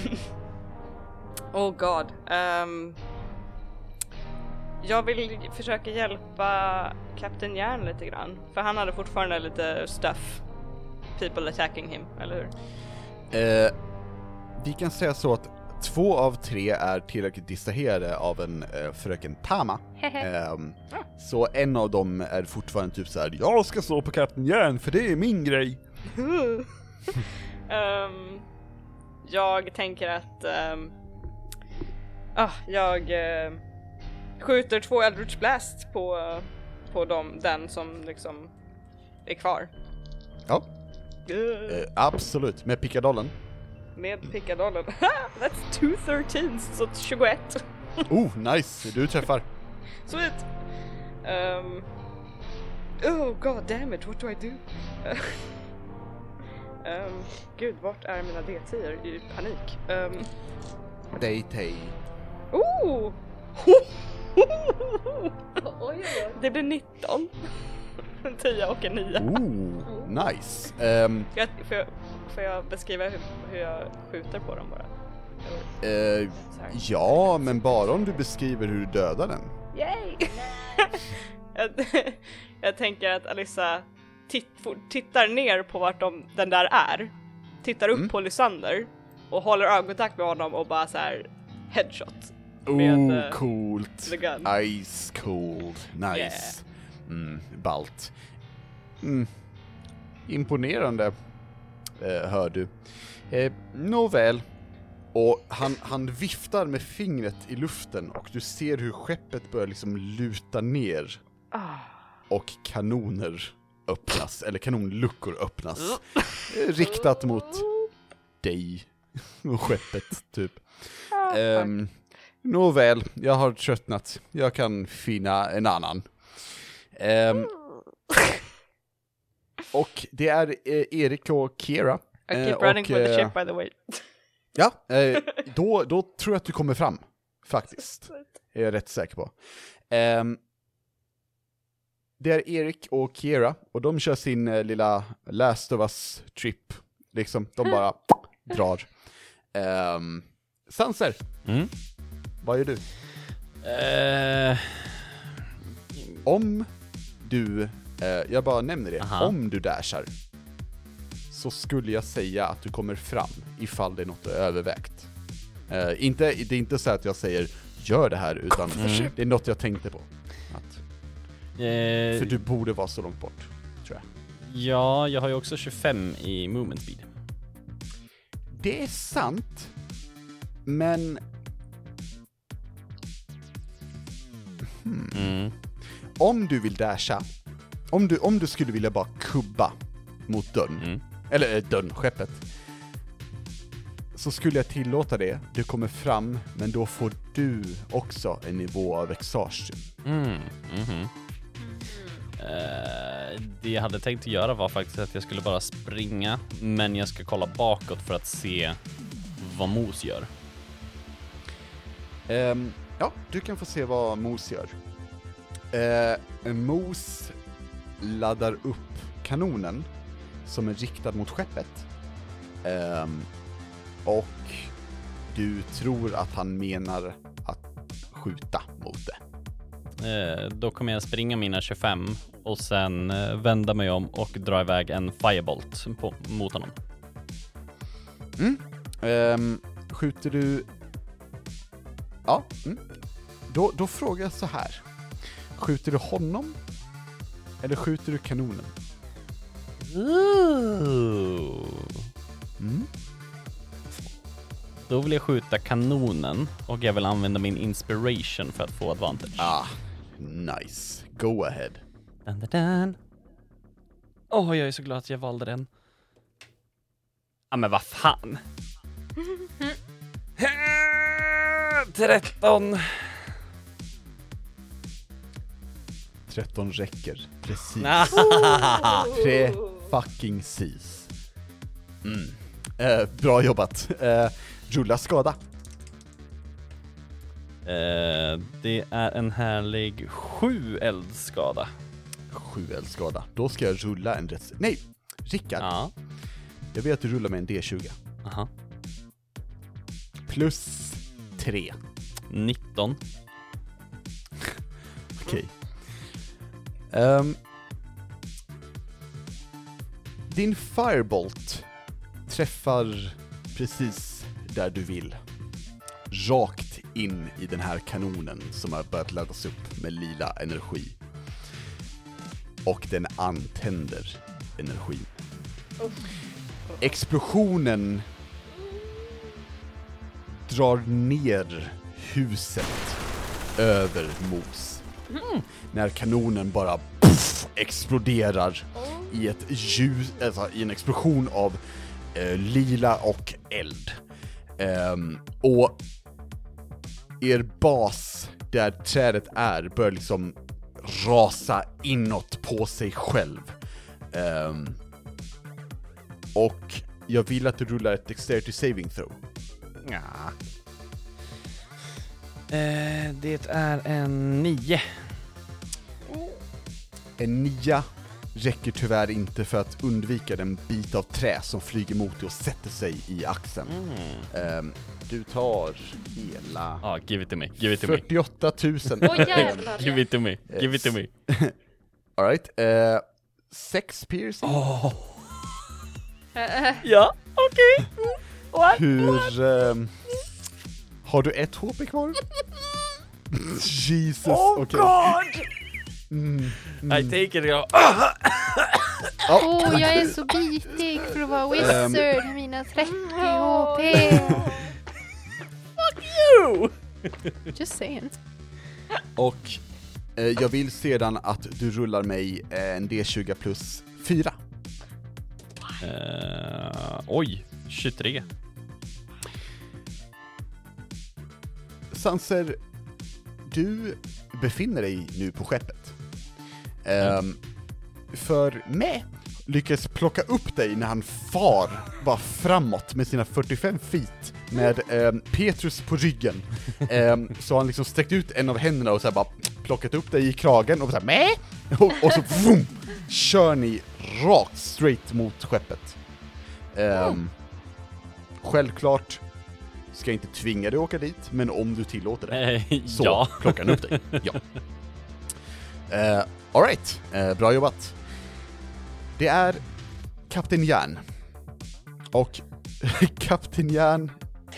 oh god. Um, jag vill försöka hjälpa Kapten Järn lite grann. För han hade fortfarande lite stuff. People attacking him, eller hur? eh, vi kan säga så att två av tre är tillräckligt distraherade av en eh, fröken Tama. Ehm, så en av dem är fortfarande typ så här: jag ska slå på Kapten Järn för det är min grej. Ehm, jag tänker att ehm, ah, jag eh, skjuter två Eldritch Blast på, på dem, den som liksom är kvar. Ja, eh, absolut. Med pickadollen. Med pickadollen. That's two 13 så 21. Oh, nice! Du träffar. Sweet! Um, oh god damn it, what do I do? um, gud, vart är mina D10 i panik? Um, dig. oh! Oj, oj, oj. Det blir 19. En 10 och en 9. Oh, nice. Ehm, Jag, får, jag, får jag beskriva hur, hur jag skjuter på dem bara? här. ja, men bara om du beskriver hur du dödar den. Yay! jag, jag tänker att Alissa titt, tittar ner på vart de, den där är, tittar upp Mm. på Lysander och håller ögonkontakt med honom och bara så här headshot med Oh, coolt. the gun. Ice cold. Nice. Mm, balt. Mm. Imponerande, eh, hör du. Eh, Nåväl. Och han, han viftar med fingret i luften och du ser hur skeppet börjar liksom luta ner Ah. och kanoner öppnas, eller kanonluckor öppnas. Eh, riktat mot dig och skeppet, typ. Ah, Um, Nåväl, jag har tröttnat. Jag kan finna en annan. Ehm, och det är eh, Erik och Kira. I eh, keep running och, for the eh, ship by the way. Ja, eh, då, då tror jag att du kommer fram. Faktiskt. är jag rätt säker på. Ehm, det är Erik och Kira, och de kör sin eh, lilla Last of Us-trip. Liksom, de bara drar. Um, Sanser, Mm. Vad gör du? Eh, Om du, eh, jag bara nämner det, Aha. om du dashar så skulle jag säga att du kommer fram ifall det är något du övervägt. Eh, inte, det är inte så att jag säger gör det här, utan Mm. det är något jag tänkte på. Att, eh, för du borde vara så långt bort, tror jag. Ja, jag har ju också 25 i movement speed. Det är sant, men Mm. om du vill dasha, om du, om du skulle vilja bara kubba mot dörren, Mm. eller äh, dörren, skeppet, så skulle jag tillåta det. Du kommer fram, men då får du också en nivå av exhaustion. Mm. mhm. Eh, det jag hade tänkt att göra var faktiskt att jag skulle bara springa, men jag ska kolla bakåt för att se vad Mos gör. Ehm, ja, du kan få se vad Mos gör. Uh, Mos laddar upp kanonen som är riktad mot skeppet. Ehm, och du tror att han menar att skjuta mot det. Eh, då kommer jag springa mina 25 och sen eh, vända mig om och dra iväg en firebolt på, mot honom. Mm. Ehm, skjuter du... Ja. Mm. Då, då frågar jag så här. Skjuter du honom? Eller skjuter du kanonen? Ooh. Mm. Då vill jag skjuta kanonen och jag vill använda min inspiration för att få advantage. Ah, nice. Go ahead. Dun, dun, dun. Åh, jag är så glad att jag valde den. Ja, men vad fan. 13. 13 räcker. Precis. Ah. Pre fucking sis. Mm. Eh, bra jobbat. Eh, rulla skada. Eh, det är en härlig sju eldskada. Sju eldskada. Då ska jag rulla en rätt... Nej! Rickard, Ja. jag vill att du rullar med en D20. Aha. Plus 3. 19. Okej. Ehm, din firebolt träffar precis där du vill. Rakt in i den här kanonen som har börjat laddas upp med lila energi. Och den antänder energin. Explosionen drar ner huset över mos. Mm. När kanonen bara puff, exploderar i ett ljus, alltså i en explosion av eh, lila och eld. Ehm, och er bas, där trädet är, börjar liksom rasa inåt på sig själv. Um, och jag vill att du rullar ett dexterity saving throw. Ja. Eh, det är en nio. En nia räcker tyvärr inte för att undvika den bit av trä som flyger mot dig och sätter sig i axeln. Ehm, du tar hela Ja, give it to me. Give it to me. 48 000. Åh jävlar! Give it to me. Give it to me. Alright, uh, sex piercing. Eh, eh, Ja, okej. Hur... ehm, har du ett HP kvar? Jesus, okej. Mm, I take it. Ja. Åh, jag är så bitig för att vara wizard med mina 30 HP. Just saying. och eh, jag vill sedan att du rullar mig en D20 plus 4. Eh, oj, 23. Sanser, du befinner dig nu på skeppet. Um, för med lyckas plocka upp dig när han far bara framåt med sina 45 feet med ehm, Petrus på ryggen. Ehm, så han liksom sträckt ut en av händerna och så här bara plockat upp dig i kragen och så här med och, och så vroom, kör ni rakt straight mot skeppet. Ehm, Självklart ska jag inte tvinga dig att åka dit, men om du tillåter det Eh, så ja. plockar han upp dig. Ja. Uh, Alright, uh, bra jobbat. Det är Kapten Järn. Och Kapten Järn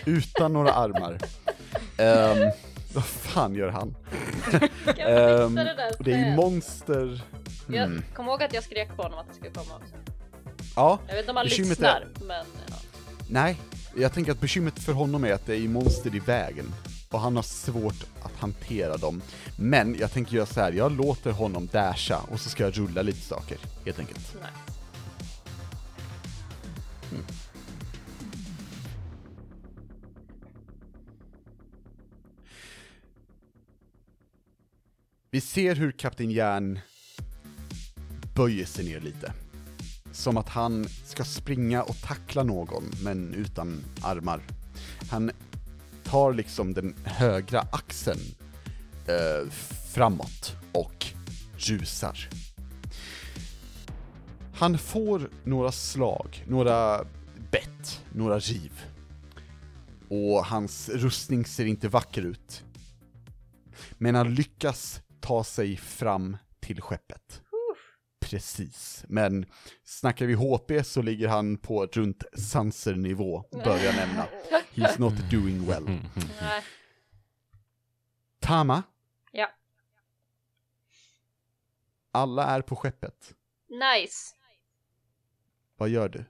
utan några armar. Ehm, vad fan gör han? Fixa det där det är ju monster... Jag Hmm. kom ihåg att jag skrek på honom att han skulle komma också. Ja, Jag vet inte om han lyssnar, men ja. nej. Jag tänker att bekymret för honom är att det är monster i vägen. Och han har svårt att hantera dem. Men jag tänker göra så här. jag låter honom dasha och så ska jag rulla lite saker, helt enkelt. Nej. Vi ser hur Kapten Järn böjer sig ner lite. Som att han ska springa och tackla någon, men utan armar. Han tar liksom den högra axeln eh, framåt och rusar. Han får några slag, några bett, några riv. Och hans rustning ser inte vacker ut. Men han lyckas ta sig fram till skeppet. Precis, men snackar vi HP så ligger han på runt Sanser-nivå, bör jag nämna. He's not doing well. Nej. Tama, Ja. alla är på skeppet. Nice. Vad gör du?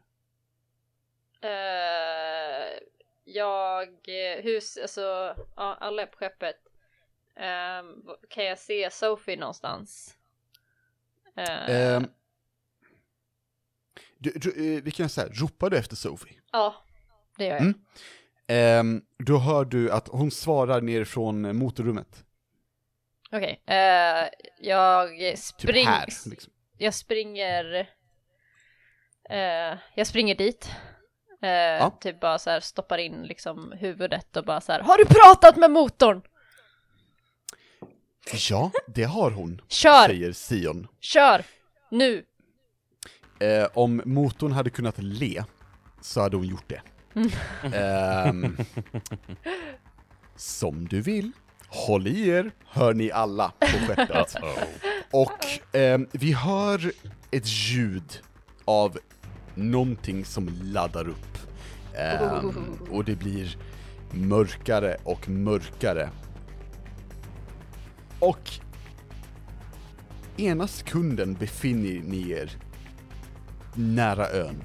Eh, jag, hus, alltså, ja, alla är på skeppet. Ehm, kan jag se Sophie någonstans? Eh, Ehm, du, du, eh, vi kan säga, ropar du efter Sophie? Ja, det gör jag. Mm. Ehm, då hör du att hon svarar ner från motorrummet. Okej, eh, jag Typ spring, här. Liksom. jag springer, eh, jag springer dit. Eh, Typ bara så här stoppar in liksom huvudet och bara så här, har du pratat med motorn? Ja, det har hon, Kör, säger Sion. kör, nu! Eh, om motorn hade kunnat le, så hade hon gjort det. Ehm, som du vill. Håll i er, hör ni alla på skeppet. Och ehm, vi hör ett ljud av någonting som laddar upp. Ehm, och det blir mörkare och mörkare. Och ena sekunden befinner ni er nära ön.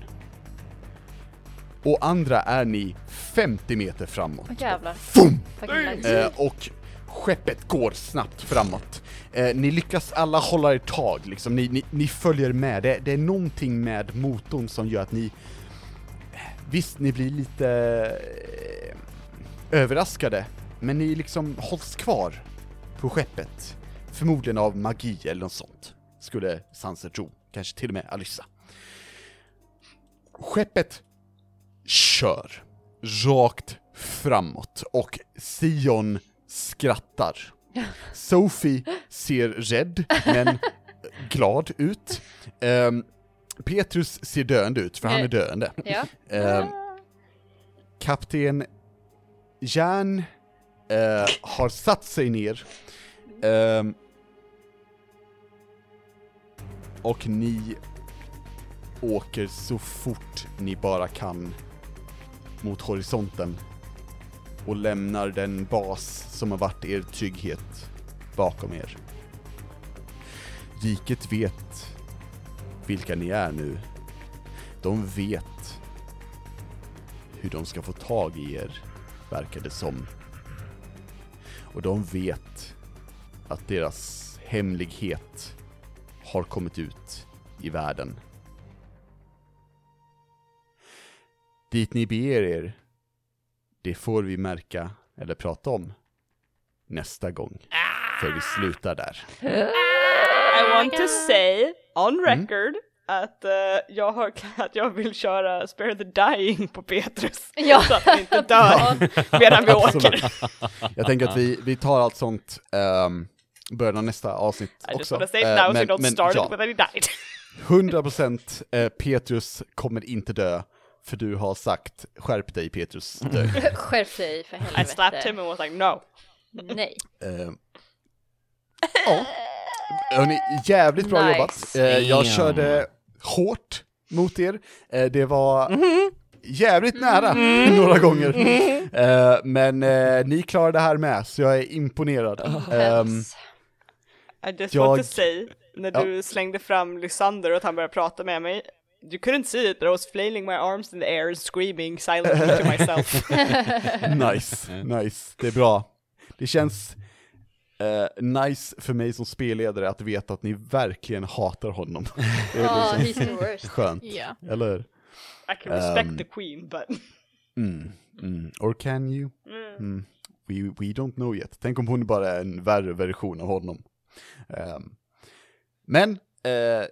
Och andra är ni 50 meter framåt. Åh jävlar. Fum! Eh, och skeppet går snabbt framåt. Eh, ni lyckas alla hålla er tag, liksom. ni, ni, ni följer med. Det, det är någonting med motorn som gör att ni... Visst, ni blir lite eh, överraskade, men ni liksom hålls kvar på skeppet. Förmodligen av magi eller något sånt, skulle Sanser tro. Kanske till och med Alyssa. Skeppet kör rakt framåt och Sion skrattar. Sophie ser rädd men glad ut. Ehm, Petrus ser döende ut, för han är döende. Ja. Ehm, kapten Jan eh, har satt sig ner. Eh, och ni åker så fort ni bara kan mot horisonten och lämnar den bas som har varit er trygghet bakom er. Riket vet vilka ni är nu. De vet hur de ska få tag i er, verkar det som. Och de vet att deras hemlighet har kommit ut i världen. Dit ni beger er, det får vi märka eller prata om nästa gång. För vi slutar där. I want to say on record att eh, jag har att jag vill köra Spare the Dying på Petrus. Ja. Så att han inte dör medan vi åker. Jag tänker att vi, vi tar allt sånt um, början av nästa avsnitt I just också. wanna say Eh, now so men- you don't men start ja, it with any died. 100% eh, Petrus kommer inte dö, för du har sagt skärp dig Petrus, dö. Skärp dig för I helvete. slapped him and was like no. Nej. Eh, ja. Hörni, jävligt bra Nice. jobbat. Eh, jag körde hårt mot er. Eh, det var Mhm. jävligt nära några gånger. Eh, men eh, ni klarade det här med, så jag är imponerad. Ehm, Hems. I just Jag- want to say, när Ja. du slängde fram Lysander och att han började prata med mig, you couldn't see it but I was flailing my arms in the air and screaming silently to myself. nice, nice. Det är bra. Det känns eh, nice för mig som spelledare att veta att ni verkligen hatar honom. Det, Ja, det he's the worst. skönt, Ja. eller? I can respect Um, the queen but Mm, mm. Or can you? Mm. We, we don't know yet. Tänk om hon bara är en värre version av honom. Ehm, men, eh,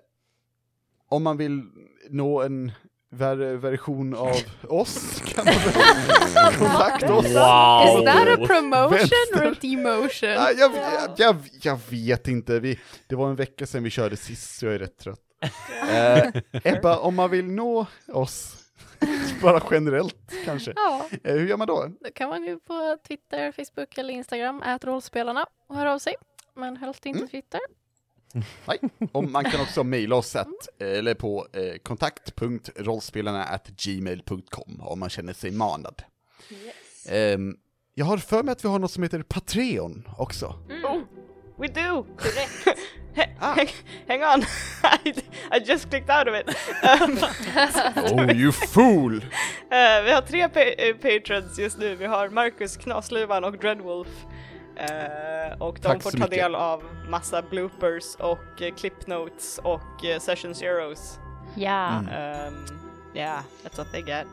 om man vill nå en värre version av oss kan man väl kontakta oss. Wow! Is that a promotion Vänster. or a demotion? Ah, jag, jag, jag, jag vet inte, vi, det var en vecka sedan vi körde sist så jag är rätt trött. Eh, Ebba, om man vill nå oss, bara generellt kanske, Ja, eh, hur gör man då? då kan man gå på Twitter, Facebook eller Instagram, ät rollspelarna och höra av sig. Men helst inte Mm. Twitter. Nej. Och man kan också mejla oss att, eller på eh, kontakt.rollspelarna gmail.com om man känner sig manad. Ehm, jag har för mig att vi har något som heter Patreon också. oh, we do! Ah. Hang, hang on, I, I just clicked out of it. Um, Oh you fool! eh, vi har tre pa- eh, patrons just nu, vi har Marcus, Knasluvan och Dreadwolf. Eh, och de Tack får ta mycket. del av massa bloopers och uh, clip notes och uh, session zeros. Ja. Mm. Um, yeah, that's what they get.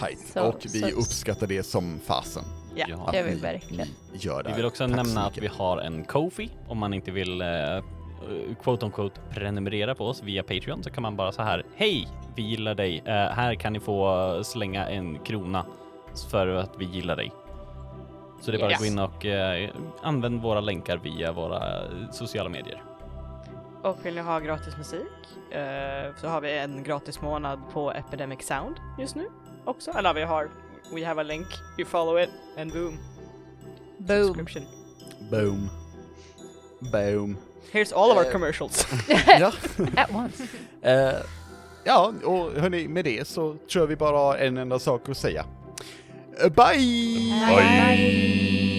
Tight. Så- och vi så- uppskattar det som fasen. Ja. Det vill ni- vi verkligen. Gör det. Vi vill också Tack nämna att vi har en Kofi. Om man inte vill eh, quote on quote prenumerera på oss via Patreon så kan man bara så här. Hej, vi gillar dig. Eh, här kan ni få slänga en krona för att vi gillar dig. Så det är bara Yes. att gå in och eh, använd våra länkar via våra eh, sociala medier. Och vill ni ha gratis musik eh, så har vi en gratis månad på Epidemic Sound just nu också. Eller vi har, we have a link, you follow it and boom. Boom. Subscription. Boom. Boom. Here's all of our Eh. commercials. ja. At once. Eh, ja, och hörni, med det så tror jag vi bara har en enda sak att säga. Eh, Bye! Bye.